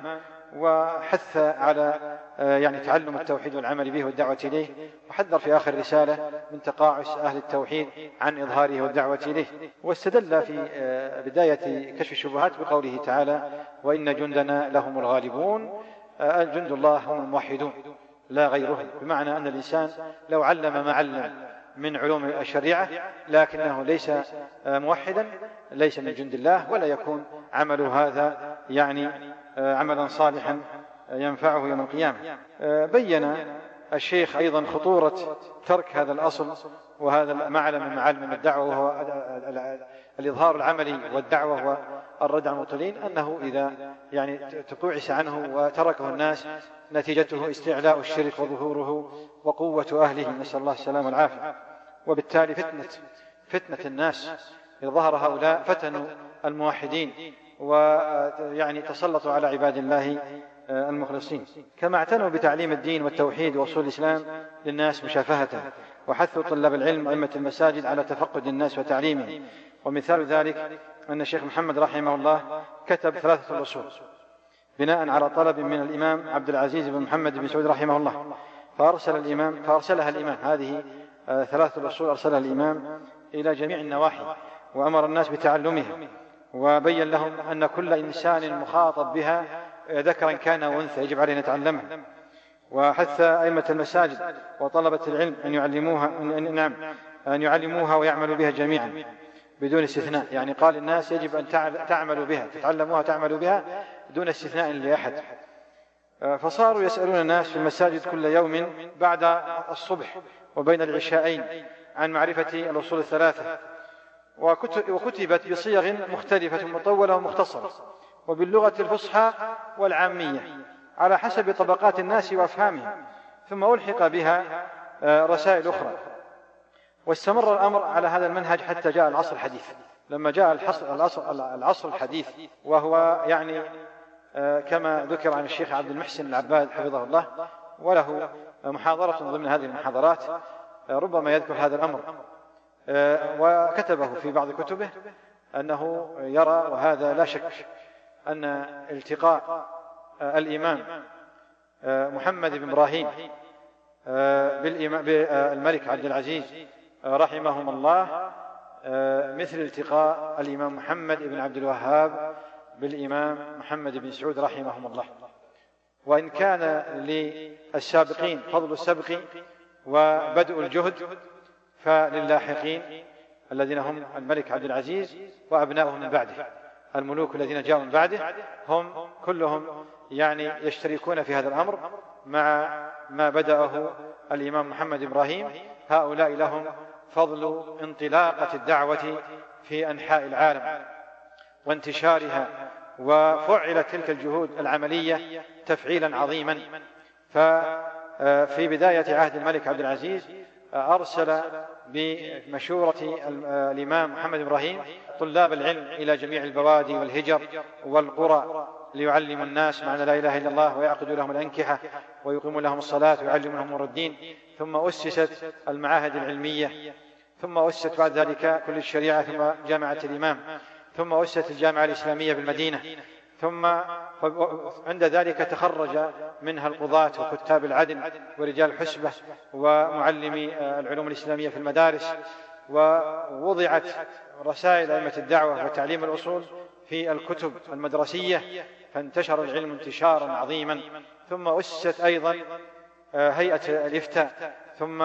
وحث على آه، يعني تعلم التوحيد والعمل به والدعوة إليه وحذر في آخر رسالة من تقاعس أهل التوحيد عن إظهاره والدعوة إليه واستدل في آه، بداية كشف الشبهات بقوله تعالى وإن جندنا لهم الغالبون جند الله هم الموحدون لا غيرهم. بمعنى أن الإنسان لو علم ما علم من علوم الشريعة لكنه ليس موحدا ليس من جند الله ولا يكون عمله هذا يعني عملا صالحا ينفعه يوم القيامة. بين الشيخ أيضا خطورة ترك هذا الأصل وهذا المعلم من معالم الدعوة وهو الإظهار العملي والدعوة والرد على المبطلين أنه إذا يعني تقوعس عنه وتركه الناس نتيجته استعلاء الشرك وظهوره وقوة أهله نسأل الله السلامة والعافية. وبالتالي فتنة فتنة الناس. إذا ظهر هؤلاء فتنوا الموحدين ويعني تسلطوا على عباد الله المخلصين. كما اعتنوا بتعليم الدين والتوحيد وأصول الإسلام للناس مشافهة. وحثوا طلاب العلم وأئمة المساجد على تفقد الناس وتعليمهم. ومثال ذلك أن الشيخ محمد رحمه الله كتب ثلاثة الأصول. بناء على طلب من الإمام عبد العزيز بن محمد بن سعود رحمه الله. فأرسل الإمام فأرسلها الإمام. هذه آه، ثلاثة الأصول أرسلها الإمام إلى جميع النواحي وأمر الناس بتعلمها وبين لهم أن كل إنسان مخاطب بها آه، ذكرا كان وأنثى يجب عليه أن يتعلمها وحث أئمة المساجد وطلبة العلم أن يعلموها نعم أن يعلموها ويعملوا بها جميعا بدون استثناء. يعني قال الناس يجب أن تعملوا بها تتعلموها تعملوا بها دون استثناء لأحد. فصاروا يسألون الناس في المساجد كل يوم بعد الصبح وبين العشاءين عن معرفة الأصول الثلاثة. وكتبت بصيغ مختلفة مطولة ومختصرة وباللغة الفصحى والعامية على حسب طبقات الناس وأفهامهم ثم ألحق بها آه، رسائل أخرى. واستمر الأمر على هذا المنهج حتى جاء العصر الحديث. لما جاء العصر, العصر الحديث وهو يعني كما ذكر عن الشيخ عبد المحسن العباد حفظه الله وله محاضرة ضمن هذه المحاضرات آه، ربما يذكر هذا الأمر. آه، وكتبه في بعض كتبه أنه يرى وهذا لا شك أن التقاء الإمام محمد بن إبراهيم بالملك عبد العزيز رحمهم الله مثل التقاء الإمام محمد بن عبد الوهاب بالإمام محمد بن سعود رحمهم الله. وإن كان للسابقين فضل السبق وبدء الجهد فللاحقين الذين هم الملك عبد العزيز وأبناؤه من بعده. الملوك الذين جاءوا من بعده هم كلهم يعني يشتركون في هذا الأمر مع ما بدأه الإمام محمد إبراهيم. هؤلاء لهم فضل انطلاقة الدعوة في أنحاء العالم. وانتشارها وفعلت تلك الجهود العملية تفعيلا عظيما. ففي بداية عهد الملك عبد العزيز أرسل بمشورة الإمام محمد إبراهيم طلاب العلم إلى جميع البوادي والهجر والقرى ليعلموا الناس معنى لا إله إلا الله ويعقدوا لهم الأنكحة ويقيموا لهم الصلاة ويعلموا لهم أمور الدين. ثم أسست المعاهد العلمية ثم أسست بعد ذلك كل الشريعة ثم جامعة الإمام. ثم أسست الجامعة الإسلامية بالمدينة. ثم عند ذلك تخرج منها القضاة وكتاب العدل ورجال الحسبة ومعلمي العلوم الإسلامية في المدارس ووضعت رسائل أئمة الدعوة وتعليم الأصول في الكتب المدرسية فانتشر العلم انتشارا عظيما. ثم أسست أيضا هيئة الإفتاء. ثم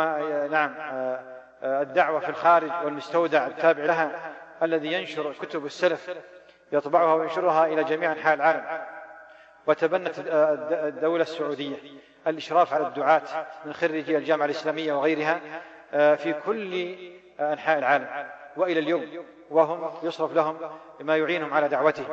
نعم الدعوة في الخارج والمستودع التابع لها. الذي ينشر كتب السلف يطبعها وينشرها إلى جميع أنحاء العالم. وتبنت الدولة السعودية الإشراف على الدعاة من خريجي الجامعة الإسلامية وغيرها في كل أنحاء العالم. وإلى اليوم وهم يصرف لهم ما يعينهم على دعوته.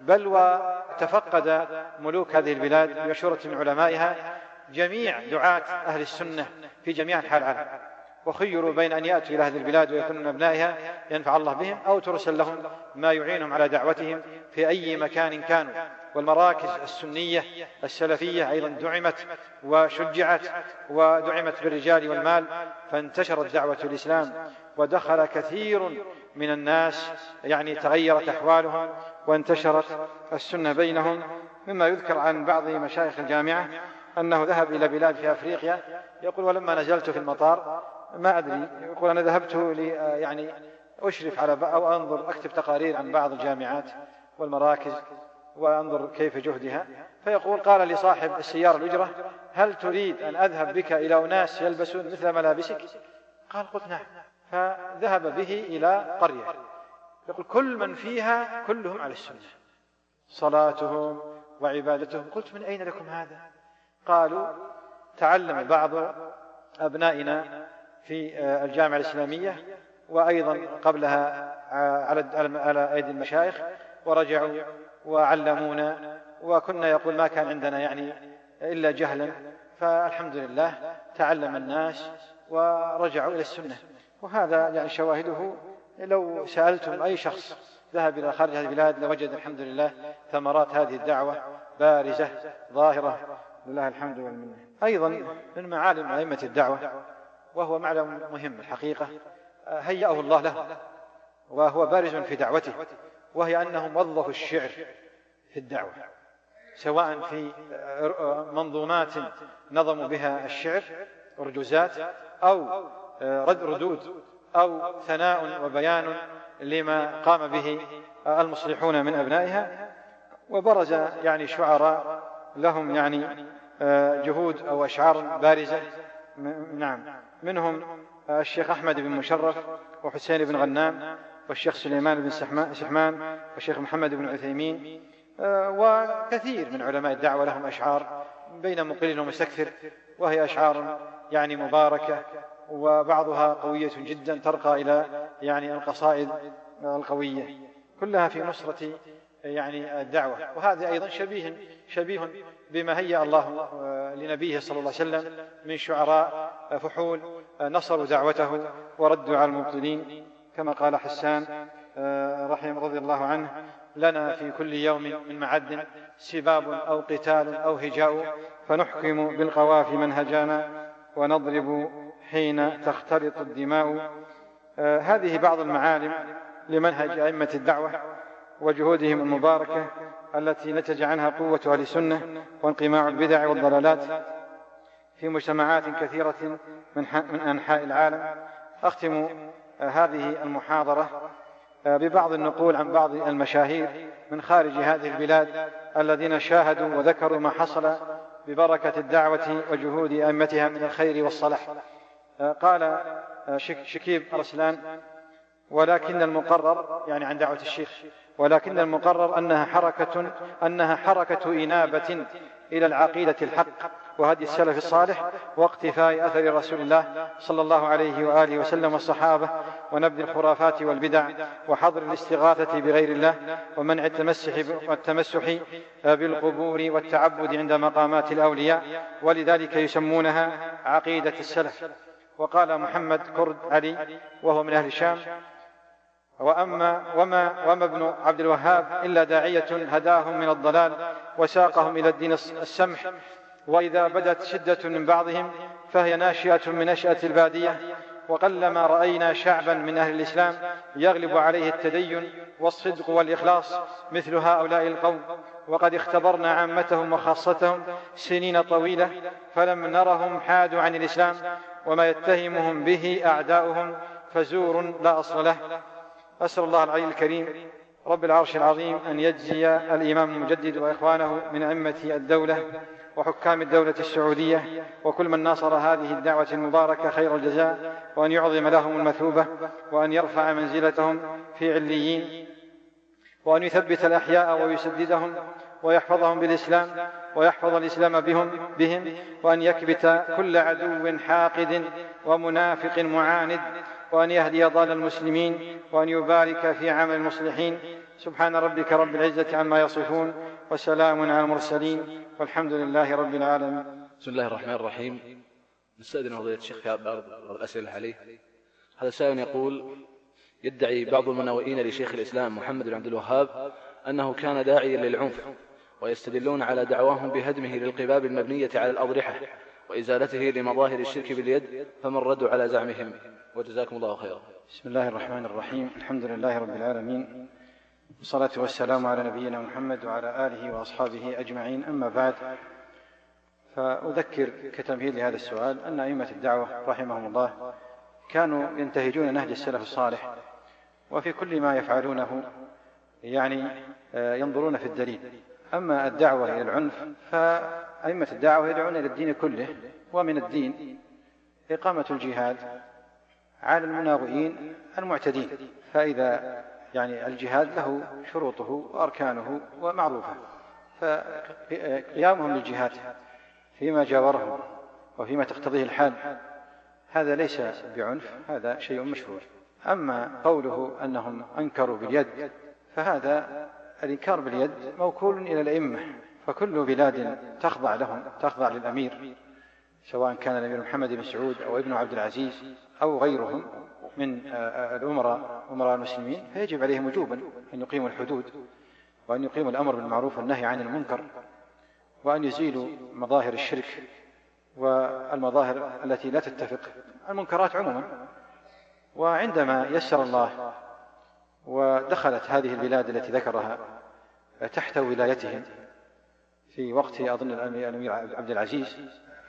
بل وتفقد ملوك هذه البلاد بمشورة من علمائها جميع دعاة أهل السنة في جميع أنحاء العالم. وخيروا بين أن يأتوا إلى هذه البلاد ويكونوا من أبنائها ينفع الله بهم أو ترسل لهم ما يعينهم على دعوتهم في أي مكان كانوا. والمراكز السنية السلفية أيضا دعمت وشجعت ودعمت بالرجال والمال فانتشرت دعوة الإسلام ودخل كثير من الناس يعني تغيرت أحوالهم وانتشرت السنة بينهم. مما يذكر عن بعض مشايخ الجامعة أنه ذهب إلى بلاد في أفريقيا يقول ولما نزلت في المطار ما أدري يقول أنا ذهبت لي يعني أشرف على أو أنظر أكتب تقارير عن بعض الجامعات والمراكز وأنظر كيف جهدها. فيقول قال لي صاحب السيارة الأجرة هل تريد أن أذهب بك إلى أناس يلبسون مثل ملابسك؟ قال قلت نعم. فذهب به إلى قرية. يقول كل من فيها كلهم على السنة. صلاتهم وعبادتهم. قلت من أين لكم هذا؟ قالوا تعلم بعض أبنائنا في الجامعة الإسلامية وأيضا قبلها على أيدي المشايخ ورجعوا وعلمونا وكنا يقول ما كان عندنا يعني إلا جهلا فالحمد لله تعلم الناس ورجعوا إلى السنة. وهذا يعني شواهده لو سألتم أي شخص ذهب إلى خارج هذه البلاد لوجد الحمد لله ثمرات هذه الدعوة بارزة ظاهرة. لله الحمد والمنة. أيضا من معالم أئمة الدعوة وهو معلم مهم الحقيقة هيأه الله له وهو بارز في دعوته وهي أنهم وظفوا الشعر في الدعوة سواء في منظومات نظموا بها الشعر أرجوزات أو رد ردود أو ثناء وبيان لما قام به المصلحون من أبنائها وبرز يعني شعراء لهم يعني جهود أو أشعار بارزة نعم. منهم الشيخ أحمد بن مشرف وحسين بن غنام والشيخ سليمان بن سحمان والشيخ محمد بن عثيمين وكثير من علماء الدعوة لهم أشعار بين مقل ومستكثر وهي أشعار يعني مباركة وبعضها قوية جدا ترقى إلى يعني القصائد القوية كلها في نصرة يعني الدعوة وهذا أيضا شبيه شبيه بما هيأ الله لنبيه صلى الله عليه وسلم من شعراء فحول نصروا دعوته وردوا على المبطلين. كما قال حسان رحمه رضي الله عنه لنا في كل يوم من معد سباب أو قتال أو هجاء فنحكم بالقوافي منهجانا ونضرب حين تختلط الدماء. هذه بعض المعالم لمنهج أئمة الدعوة وجهودهم المباركة التي نتج عنها قوة أهل السنة وانقماع البدع والضلالات في مجتمعات كثيرة من, من أنحاء العالم. أختم هذه المحاضرة ببعض النقول عن بعض المشاهير من خارج هذه البلاد الذين شاهدوا وذكروا ما حصل ببركة الدعوة وجهود أئمتها من الخير والصلاح قال شكيب رسلان ولكن المقرر يعني عن دعوة الشيخ ولكن المقرر أنها حركة أنها حركة إنابة إلى العقيدة الحق وهدي السلف الصالح واقتفاء أثر رسول الله صلى الله عليه وآله وسلم والصحابة ونبذ الخرافات والبدع وحظر الاستغاثة بغير الله ومنع التمسح والتمسح بالقبور والتعبد عند مقامات الأولياء ولذلك يسمونها عقيدة السلف. وقال محمد كرد علي وهو من أهل الشام وأما وما, وما ابن عبد الوهاب إلا داعية هداهم من الضلال وساقهم إلى الدين السمح. وإذا بدت شدة من بعضهم فهي ناشئة من نشأة البادية. وقلما رأينا شعبا من أهل الإسلام يغلب عليه التدين والصدق والإخلاص مثل هؤلاء القوم. وقد اختبرنا عامتهم وخاصتهم سنين طويلة فلم نرهم حادوا عن الإسلام. وما يتهمهم به أعداؤهم فزور لا أصل له. أسأل الله العلي الكريم رب العرش العظيم أن يجزي الإمام المجدد وإخوانه من أئمة الدولة وحكام الدولة السعودية وكل من ناصر هذه الدعوة المباركة خير الجزاء وأن يعظم لهم المثوبة وأن يرفع منزلتهم في عليين وأن يثبت الأحياء ويسددهم ويحفظهم بالإسلام ويحفظ الإسلام بهم بهم وأن يكبت كل عدو حاقد ومنافق معاند وأن يهدي ضال المسلمين وأن يبارك في عمل المصلحين. سبحان ربك رب العزة عما يصفون وسلام على المرسلين والحمد لله رب العالمين. بسم الله الرحمن الرحيم. نستأذن فضيلة الشيخ في بعض الأسئلة عليه. هذا سائل يقول يدعي بعض المناوئين لشيخ الإسلام محمد بن عبد الوهاب أنه كان داعيا للعنف ويستدلون على دعواهم بهدمه للقباب المبنية على الأضرحة. وإزالته لمظاهر الشرك باليد فما الرد على زعمهم؟ وجزاكم الله خيرا. بسم الله الرحمن الرحيم. الحمد لله رب العالمين. والصلاة والسلام على نبينا محمد وعلى آله وأصحابه أجمعين. أما بعد فأذكر كتمهيد لهذا السؤال أن أئمة الدعوة رحمهم الله كانوا ينتهجون نهج السلف الصالح وفي كل ما يفعلونه يعني آه، ينظرون في الدليل. أما الدعوة إلى العنف فأئمة الدعوة يدعون إلى الدين كله ومن الدين إقامة الجهاد على المناوئين المعتدين فإذا يعني الجهاد له شروطه وأركانه ومعروفه فقيامهم للجهاد فيما جاورهم وفيما تقتضيه الحال. هذا ليس بعنف هذا شيء مشروع. أما قوله أنهم أنكروا باليد فهذا الإنكار باليد موكول إلى الأئمة. فكل بلاد تخضع لهم تخضع للأمير سواء كان الأمير محمد بن سعود أو ابن عبد العزيز أو غيرهم من آه، آه، الأمراء أمراء المسلمين فيجب عليهم وجوبا أن يقيموا الحدود وأن يقيموا الأمر بالمعروف والنهي عن المنكر وأن يزيلوا مظاهر الشرك والمظاهر التي لا تتفق المنكرات عموما. وعندما يسر الله ودخلت هذه البلاد التي ذكرها تحت ولايتهم في وقت أظن الأمير عبد العزيز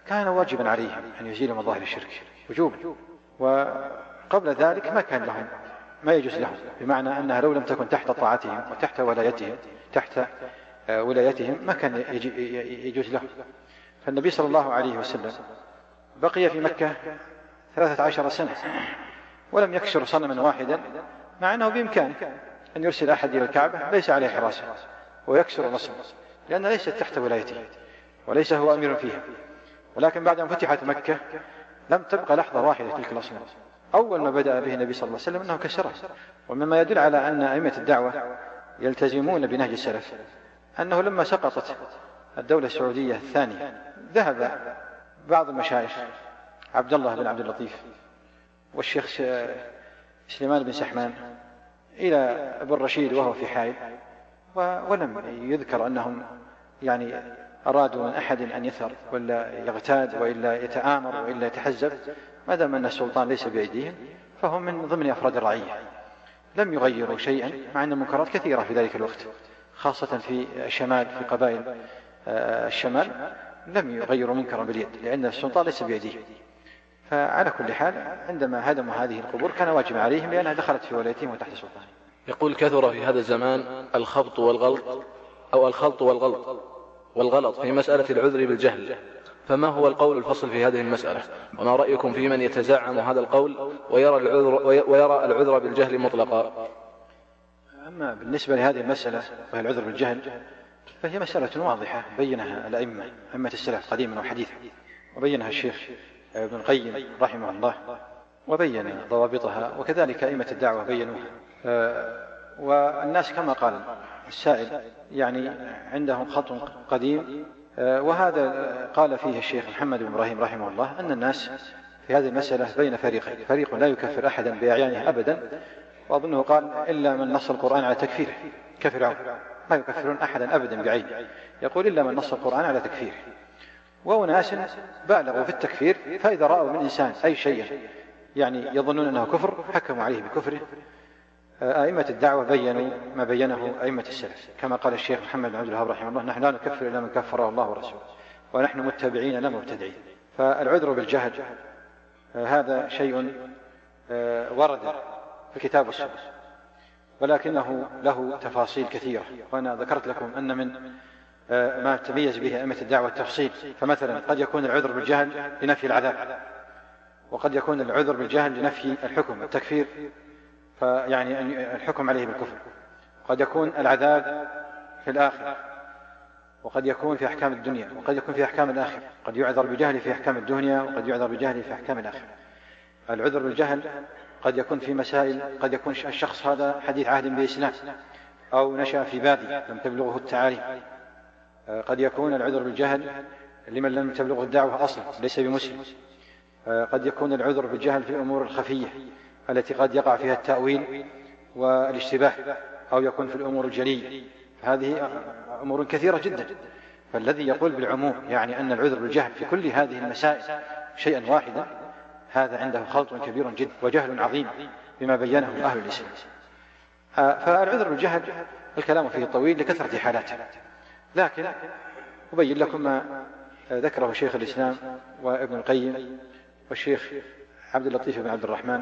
كان واجبا عليهم أن يزيلوا مظاهر الشرك وجوبا. وقبل ذلك ما كان لهم ما يجوز لهم بمعنى أنها لو لم تكن تحت طاعتهم وتحت ولايتهم تحت ولايتهم ما كان يجوز لهم. فالنبي صلى الله عليه وسلم بقي في مكة ثلاثة عشر سنة ولم يكسر صنما واحدا مع أنه بإمكانه أن يرسل أحد إلى الكعبة ليس عليه حراسة ويكسر النصب لأن ليست تحت ولايته وليس هو أمير فيها. ولكن بعد أن فتحت مكة لم تبقى لحظة واحدة تلك الأصنام. أول ما بدأ به النبي صلى الله عليه وسلم أنه كسرها. ومما يدل على أن أئمة الدعوة يلتزمون بنهج السلف. أنه لما سقطت الدولة السعودية الثانية ذهب بعض المشايخ عبد الله بن عبد اللطيف والشيخ سليمان بن سحمان إلى ابن رشيد وهو في حائل. ولم يذكر أنهم يعني أرادوا من أحد أن يثر ولا يغتاد وإلا يتآمر وإلا يتحزب. ما دام أن السلطان ليس بأيديهم فهم من ضمن أفراد الرعية. لم يغيروا شيئا مع أن المنكرات كثيرة في ذلك الوقت خاصة في الشمال في قبائل آه، الشمال لم يغيروا منكرا باليد لأن السلطان ليس بيديه فعلى كل حال عندما هدموا هذه القبور كان واجبا عليهم لأنها دخلت في ولايتهم وتحت سلطانهم. يقول كثر في هذا الزمان الخبط والغلط أو الخلط والغلط والغلط في مسألة العذر بالجهل. فما هو القول الفصل في هذه المسألة؟ وما رأيكم في من يتزعم هذا القول ويرى العذر, ويرى العذر بالجهل مطلقا؟ أما بالنسبة لهذه المسألة وهي العذر بالجهل فهي مسألة واضحة بينها الأئمة أئمة السلف قديما وحديثا وبينها الشيخ ابن القيم رحمه الله وبين ضوابطها وكذلك أئمة الدعوة بينوها. والناس كما قال السائل يعني عندهم خط قديم. آه، وهذا قال فيه الشيخ محمد بن إبراهيم رحمه الله أن الناس في هذه المسألة بين فريقين فريق لا يكفر أحدا بأعيانه أبدا. وأظنه قال إلا من نص القرآن على تكفيره كفرعون ما يكفرون أحدا أبدا بعينه يقول إلا من نص القرآن على تكفيره وأناس بالغوا في التكفير فإذا رأوا من إنسان أي شيء يعني يظنون أنه كفر حكموا عليه بكفره. أئمة الدعوة بينوا ما بينه أئمة السلف كما قال الشيخ محمد بن عبد الوهاب رحمه الله نحن لا نكفر إلا من كفره الله ورسوله ونحن متبعين لا مبتدعين. فالعذر بالجهل هذا شيء آه، ورد في الكتاب والسنة ولكنه له تفاصيل كثيرة وأنا ذكرت لكم أن من آه، ما تميز به أئمة الدعوة التفصيل فمثلا قد يكون العذر بالجهل لنفي العذاب وقد يكون العذر بالجهل لنفي الحكم التكفير فيعني الحكم عليه بالكفر. قد يكون العذاب في الآخرة وقد يكون في أحكام الدنيا وقد يكون في أحكام الآخرة. قد يعذر بجهل في أحكام الدنيا وقد يعذر بجهل في أحكام الآخرة. العذر بالجهل قد يكون في مسائل قد يكون الشخص هذا حديث عهد بالإسلام أو نشأ في بادي لم تبلغه التعاليم قد يكون العذر بالجهل لمن لم تبلغه الدعوة أصلا ليس بمسلم. قد يكون العذر بالجهل في الأمور الخفية. التي قد يقع فيها التأويل والاشتباه أو يكون في الأمور الجلية. هذه أمور كثيرة جدا. فالذي يقول بالعموم يعني أن العذر بالجهل في كل هذه المسائل شيئا واحدا هذا عنده خلط كبير جدا وجهل عظيم بما بينه أهل الإسلام. فالعذر بالجهل الكلام فيه طويل لكثرة حالاته لكن أبين لكم ما ذكره شيخ الإسلام وابن القيم والشيخ عبد اللطيف بن عبد الرحمن.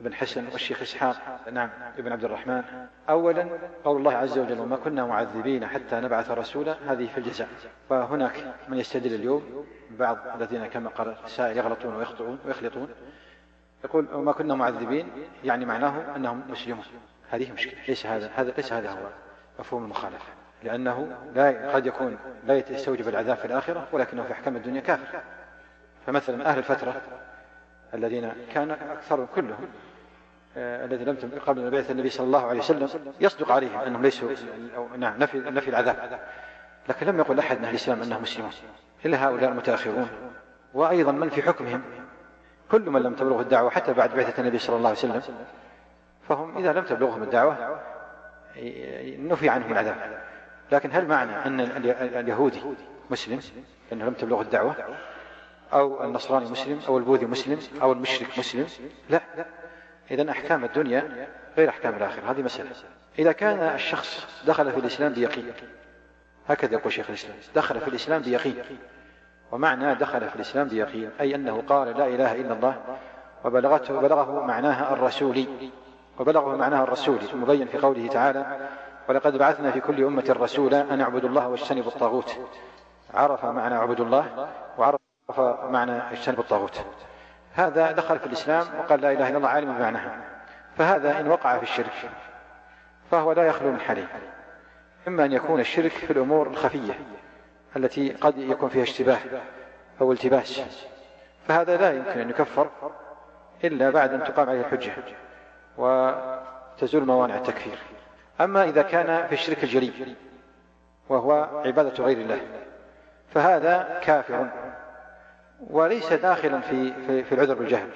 بن حسن والشيخ إسحاق نعم ابن عبد الرحمن. أولا قول الله عز وجل وما كنا معذبين حتى نبعث رسولا هذه في الجزاء. وهناك من يستدل اليوم بعض الذين كما قال السائل يغلطون ويخطئون ويخلطون يقول وما كنا معذبين يعني معناه أنهم مسلمون. هذه مشكلة ليس هذا هذا ليس هذا هو مفهوم المخالفة. لأنه لا قد يكون لا يستوجب العذاب في الآخرة ولكنه في أحكام الدنيا كافر. فمثلا أهل الفترة الذين كان أكثرهم كلهم الذي لم قبل بعثة النبي صلى الله عليه وسلم يصدق عليهم أنهم ليسوا أو نعم نفي, نفي العذاب. لكن لم يقل أحد من أهل الإسلام أنهم مسلمون إلا هؤلاء المتأخرون. وأيضا من في حكمهم؟ كل من لم تبلغه الدعوة حتى بعد بعثة النبي صلى الله عليه وسلم فهم إذا لم تبلغهم الدعوة نفي عنهم العذاب. لكن هل معنى أن اليهودي مسلم لأنه لم تبلغه الدعوة أو النصراني مسلم أو البوذي مسلم أو المشرك مسلم؟ لا. إذا أحكام الدنيا غير أحكام الآخرة. هذه مسألة. إذا كان الشخص دخل في الإسلام بيقين هكذا يقول شيخ الإسلام دخل في الإسلام بيقين. ومعنى دخل في الإسلام بيقين أي أنه قال لا إله إلا الله وبلغته وبلغه معناها الرسولي. وبلغه معناها الرسولي مبين في قوله تعالى ولقد بعثنا في كل أمة رسولا أن اعبدوا الله واجتنبوا الطاغوت. عرف معنى اعبدوا الله وعرف معنى اجتنبوا الطاغوت. هذا دخل في الإسلام وقال لا إله إلا الله عالم بمعناها فهذا إن وقع في الشرك فهو لا يخلو من حالين إما أن يكون الشرك في الأمور الخفية التي قد يكون فيها اشتباه أو التباس. فهذا لا يمكن أن يكفر إلا بعد أن تقام عليه الحجة وتزول موانع التكفير. أما إذا كان في الشرك الجلي وهو عبادة غير الله فهذا كافر. وليس داخلا في في, في العذر بالجهل.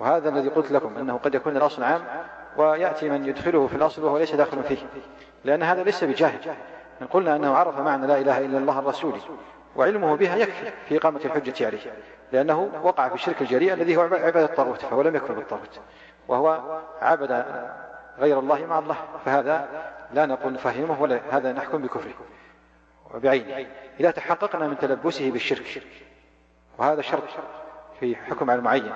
وهذا الذي قلت لكم إنه قد يكون الأصل عام ويأتي من يدخله في الأصل وهو ليس داخلا فيه. لأن هذا ليس بجاهل. إن قلنا أنه عرف معنى لا إله إلا الله الرسول وعلمه بها يكفي في إقامة الحجة عليه. لأنه وقع في الشرك الجريء الذي هو عبادة الطاغوت فهو لم يكفر بالطاغوت. وهو عبد غير الله مع الله. فهذا لا نقول نفهمه ولا هذا نحكم بكفره. وبعينه. إذا تحققنا من تلبسه بالشرك وهذا شرط في حكم على المعين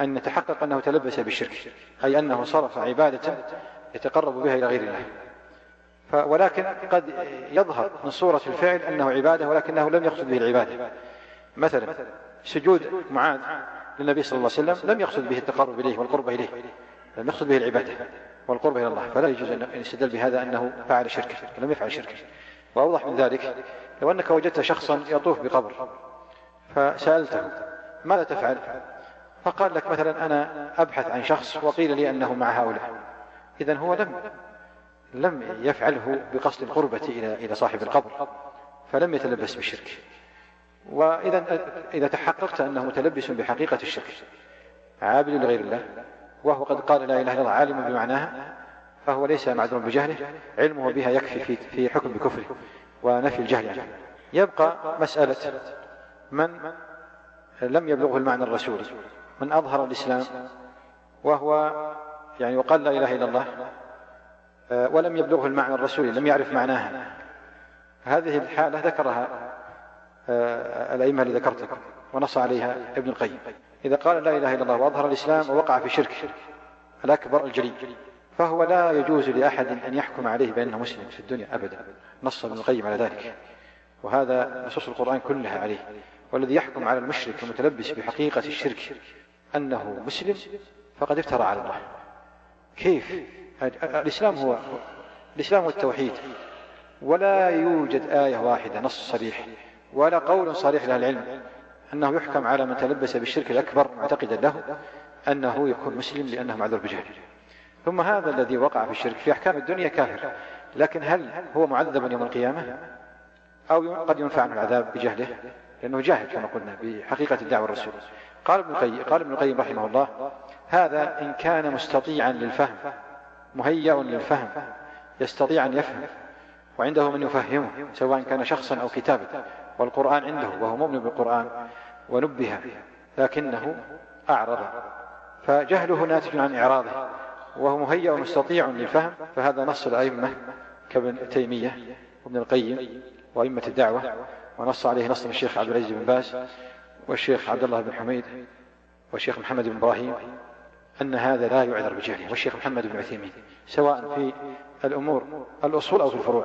أن نتحقق أنه تلبس بالشرك أي أنه صرف عبادة يتقرب بها إلى غير الله. ولكن قد يظهر من صورة الفعل أنه عبادة ولكنه لم يقصد به العبادة. مثلا سجود معاذ للنبي صلى الله عليه وسلم لم يقصد به التقرب إليه والقرب إليه لم يقصد به العبادة والقرب إلى الله فلا يجوز أن يستدل بهذا أنه فعل شركا لم يفعل شركا وأوضح من ذلك لو أنك وجدت شخصا يطوف بقبر فسألته ماذا تفعل؟ فقال لك مثلا أنا أبحث عن شخص وقيل لي أنه مع هؤلاء. إذا هو لم لم يفعله بقصد القربة إلى إلى صاحب القبر فلم يتلبس بالشرك. وإذا إذا تحققت أنه متلبس بحقيقة الشرك عابد لغير الله وهو قد قال لا إله إلا الله عالم بمعناها فهو ليس معذورا بجهله علمه بها يكفي في في حكم بكفره ونفي الجهل عنه. يبقى مسألة من لم يبلغه المعنى الرسولي من أظهر الإسلام وهو يعني وقال لا إله إلا الله آه، ولم يبلغه المعنى الرسولي لم يعرف معناها. هذه الحالة ذكرها آه، الأئمة اللي ذكرت لكم ونص عليها ابن القيم. إذا قال لا إله إلا الله وأظهر الإسلام ووقع في شرك الأكبر الجلي. فهو لا يجوز لأحد أن يحكم عليه بأنه مسلم في الدنيا أبدا. نص ابن القيم على ذلك. وهذا نصوص القرآن كلها عليه. والذي يحكم على المشرك المتلبس بحقيقة الشرك أنه مسلم فقد افترى على الله. كيف؟ الإسلام هو الإسلام والتوحيد ولا يوجد آية واحدة نص صريح ولا قول صريح لأهل العلم أنه يحكم على من تلبس بالشرك الأكبر معتقدا له أنه يكون مسلم لأنه معذور بجهل ثم هذا الذي وقع في الشرك في أحكام الدنيا كافر. لكن هل هو معذب يوم القيامة؟ أو قد ينفع عنه العذاب بجهله؟ لأنه جاهل كما قلنا بحقيقة الدعوة الرسول. قال ابن القيم قال ابن القيم رحمه الله هذا إن كان مستطيعا للفهم مهيأ للفهم يستطيع أن يفهم وعنده من يفهمه سواء كان شخصا أو كتابا والقرآن عنده وهو مؤمن بالقرآن ونبه لكنه أعرض فجهله ناتج عن إعراضه وهو مهيأ مستطيع للفهم فهذا نص الأئمة كابن تيمية وابن القيم وأئمة الدعوة. ونص عليه نص الشيخ عبد العزيز بن باز والشيخ عبد الله بن حميد والشيخ محمد بن إبراهيم أن هذا لا يعذر بجهله والشيخ محمد بن عثيمين سواء في الأمور الأصول أو في الفروع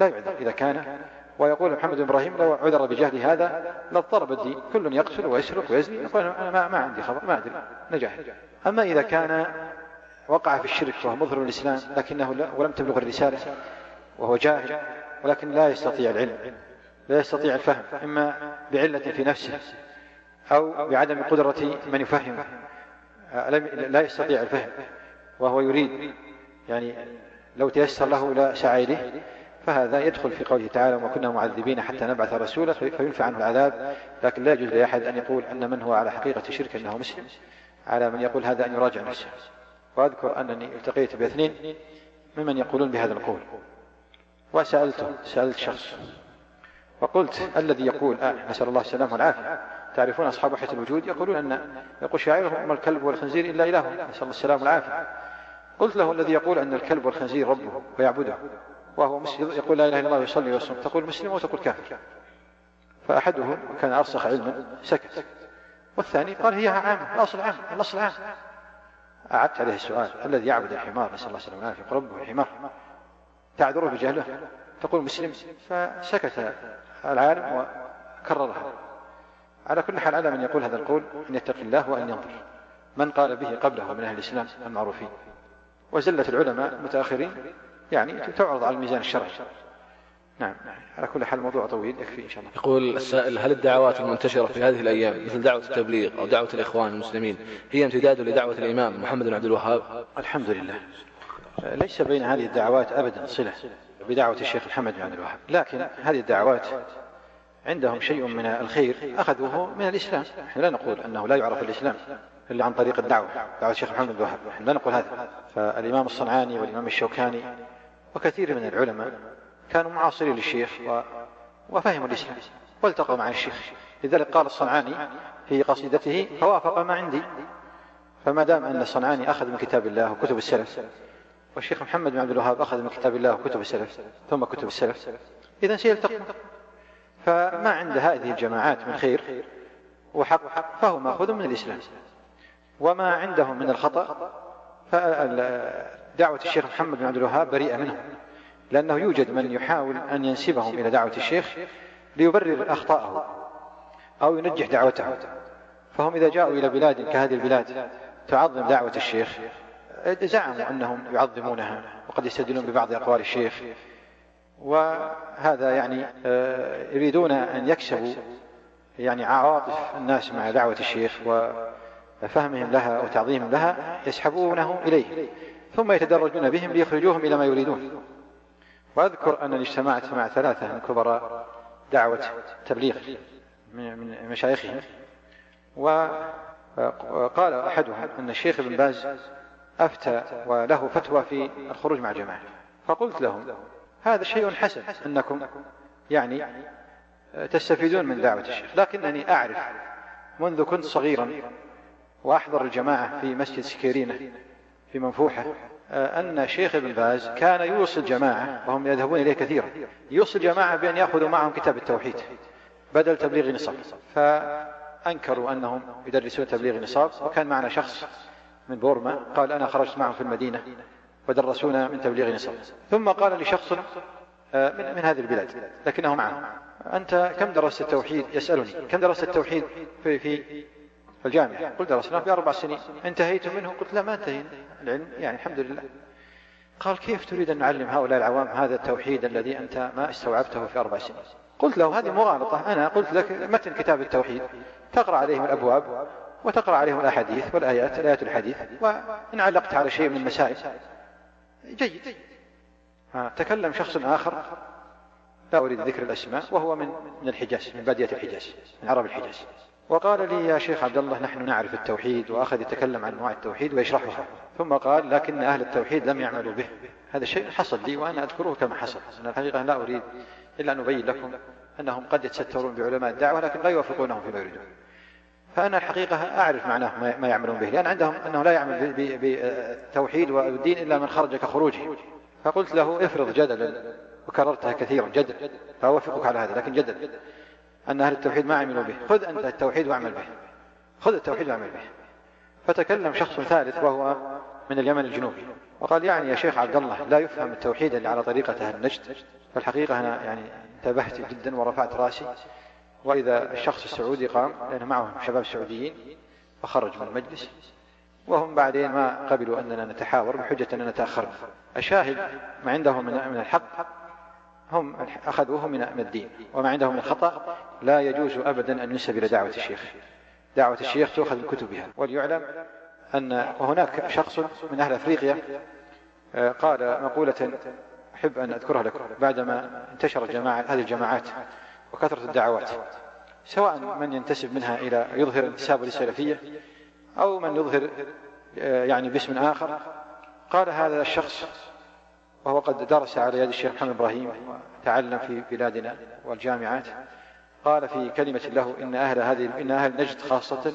لا يعذر إذا كان ويقول محمد بن إبراهيم لو عذر بجهل هذا لاضطرب الدين كل يقتل ويسرق ويزني يقول أنا ما, ما عندي خبر ما أدري نجاح. أما إذا كان وقع في الشرك وهو مظهر الإسلام لكنه ولم تبلغ الرسالة وهو جاهل ولكن لا يستطيع العلم لا يستطيع الفهم إما بعلة في نفسه أو بعدم قدرة من يفهمه. لا يستطيع الفهم وهو يريد يعني لو تيسر له سعى إليه فهذا يدخل في قوله تعالى وما كنا معذبين حتى نبعث رسولا فينفع عنه العذاب. لكن لا يجوز لأحد أن يقول أن من هو على حقيقة شرك أنه مسلم على من يقول هذا أن يراجع نفسه. وأذكر أنني التقيت بإثنين ممن يقولون بهذا القول. وسألته سألت شخص وقلت الذي يقول آه نسأل الله السلامة والعافية. تعرفون أصحاب وحدة الوجود يقولون أن يقول شاعرهم ما الكلب والخنزير إلا إله. نسأل الله السلامة والعافية. قلت له الذي يقول أن الكلب والخنزير ربه ويعبده وهو مسلم يقول لا إله إلا الله ويصلي ويصوم. تقول مسلم وتقول كافر؟ فأحدهم كان أرسخ علما سكت. والثاني قال هي عامة الأصل عام الأصل عام. أعدت عليه السؤال الذي يعبد الحمار؟ نسأل الله السلامة والعافية. ربه الحمار. تعذره بجهله؟ تقول مسلم فسكت. العالم وكررها. على كل حال على من يقول هذا القول أن يتقي الله وأن ينظر. من قال به قبله من أهل الإسلام المعروفين. وزلة العلماء المتأخرين يعني تعرض على الميزان الشرعي. نعم. على كل حال الموضوع طويل يكفي إن شاء الله. يقول السائل هل الدعوات المنتشرة في هذه الأيام مثل دعوة التبليغ أو دعوة الإخوان المسلمين هي امتداد لدعوة الإمام محمد بن عبد الوهاب؟ الحمد لله. ليس بين هذه الدعوات أبدا صلة. بدعوة الشيخ محمد بن عبد الوهاب. لكن هذه الدعوات عندهم شيء من الخير أخذوه من الإسلام. نحن لا نقول أنه لا يعرف الإسلام إلا عن طريق الدعوة دعوة الشيخ محمد بن الوهاب. نحن لا نقول هذا. فالإمام الصنعاني والإمام الشوكاني وكثير من العلماء كانوا معاصرين للشيخ و... وفهموا الإسلام والتقوا مع الشيخ. لذلك قال الصنعاني في قصيدته فوافق ما عندي فما دام أن الصنعاني أخذ من كتاب الله وكتب السلف والشيخ محمد بن عبد الوهاب أخذ من كتاب الله وكتب السلف ثم كتب السلف. إذا سيلتقون فما عند هذه الجماعات من خير وحق فهو مأخوذ من الإسلام. وما عندهم من الخطأ فدعوة الشيخ محمد بن عبد الوهاب بريئة منهم لأنه يوجد من يحاول أن ينسبهم إلى دعوة الشيخ ليبرر أخطاءه أو ينجح دعوته. فهم إذا جاءوا إلى بلاد كهذه البلاد تعظم دعوة الشيخ زعموا أنهم يعظمونها وقد يستدلون ببعض أقوال الشيخ. وهذا يعني آه، يريدون أن يكسبوا يعني عواطف الناس مع دعوة الشيخ وفهمهم لها وتعظيمهم لها يسحبونه إليه ثم يتدرجون بهم ليخرجوهم إلى ما يريدون. وأذكر أنني اجتمعت مع ثلاثة من كبراء دعوة تبليغ من مشايخهم. وقال أحدهم أن الشيخ ابن باز أفتى وله فتوى في الخروج مع جماعة فقلت لهم هذا شيء حسن أنكم يعني تستفيدون من دعوة الشيخ. لكنني أعرف منذ كنت صغيرا وأحضر الجماعة في مسجد سكيرينة في منفوحة أن شيخ ابن باز كان يوصل جماعة وهم يذهبون إليه كثيرا. يوصل جماعة بأن يأخذوا معهم كتاب التوحيد بدل تبليغي نصاب. فأنكروا أنهم يدرسون تبليغي نصاب وكان معنا شخص من بورما قال أنا خرجت معهم في المدينة ودرسونا من تبليغي نصاب ثم قال لي شخص آه، من, من هذه البلاد لكنه معهم أنت كم درست التوحيد؟ يسألني. كم درست التوحيد في, في الجامعة؟ قلت درسنا في أربع سنين. انتهيت منه؟ قلت لا ما انتهينا. العلم يعني الحمد لله. قال كيف تريد أن نعلم هؤلاء العوام هذا التوحيد الذي أنت ما استوعبته في أربع سنين؟ قلت له هذه مغالطة. أنا قلت لك متن كتاب التوحيد؟ تقرأ عليهم الأبواب. وتقرأ عليهم الأحاديث والآيات الآيات الحديث وإن علقت على شيء من المسائل. جيد. تكلم شخص آخر لا أريد ذكر الأسماء وهو من من الحجاز من بادية الحجاز من عرب الحجاز وقال لي يا شيخ عبد الله نحن نعرف التوحيد وأخذ يتكلم عن أنواع التوحيد ويشرحها. ثم قال لكن أهل التوحيد لم يعملوا به. هذا الشيء حصل لي وأنا أذكره كما حصل. أنا الحقيقة لا أريد إلا أن أبين لكم أنهم قد يتسترون بعلماء الدعوة لكن لا يوافقونهم فيما يريدون. فأنا الحقيقة أعرف معناه ما يعملون به لأن عندهم أنه لا يعمل بالتوحيد والدين إلا من خرج كخروجه. فقلت له افرض جدلا وكررتها كثيرا جدل فأوافقك على هذا لكن جدل أن أهل التوحيد ما عملوا به. خذ أنت التوحيد واعمل به. خذ التوحيد واعمل به. فتكلم شخص ثالث وهو من اليمن الجنوبي وقال يعني يا شيخ عبد الله لا يفهم التوحيد إلا على طريقة أهل النجد. فالحقيقة أنا يعني انتبهت جدا ورفعت رأسي. وإذا الشخص السعودي قام لأنه معهم شباب سعوديين فخرج من المجلس وهم بعدين ما قبلوا أننا نتحاور بحجة أننا تأخرنا الشاهد ما عندهم من الحق هم أخذوه من الدين وما عندهم من الخطأ لا يجوز أبدا أن ينسب إلى دعوة الشيخ. دعوة الشيخ تؤخذ من كتبها وليعلم أن وهناك شخص من أهل أفريقيا آه، قال مقولة أحب أن أذكرها لكم بعدما انتشرت جماعة هذه الجماعات. وكثرة الدعوات سواء من ينتسب منها إلى يظهر انتسابه للسلفية أو من يظهر آه، يعني باسم آخر. قال هذا الشخص وهو قد درس على يد الشيخ محمد إبراهيم وتعلم في بلادنا والجامعات. قال في كلمة له إن أهل هذه إن أهل نجد خاصة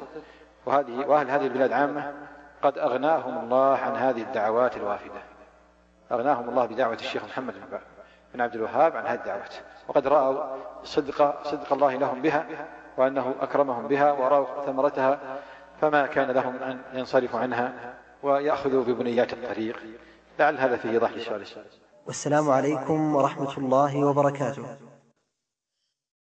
وهذه وأهل هذه البلاد عامة قد أغناهم الله عن هذه الدعوات الوافدة. أغناهم الله بدعوة الشيخ محمد بن عبد الوهاب عن هذه الدعوات. وقد رأوا صدق صدق الله لهم بها وأنه أكرمهم بها ورأوا ثمرتها فما كان لهم أن ينصرفوا عنها ويأخذوا ببنيات الطريق. لعل هذا فيه إيضاح لسؤال والسلام عليكم ورحمة الله وبركاته.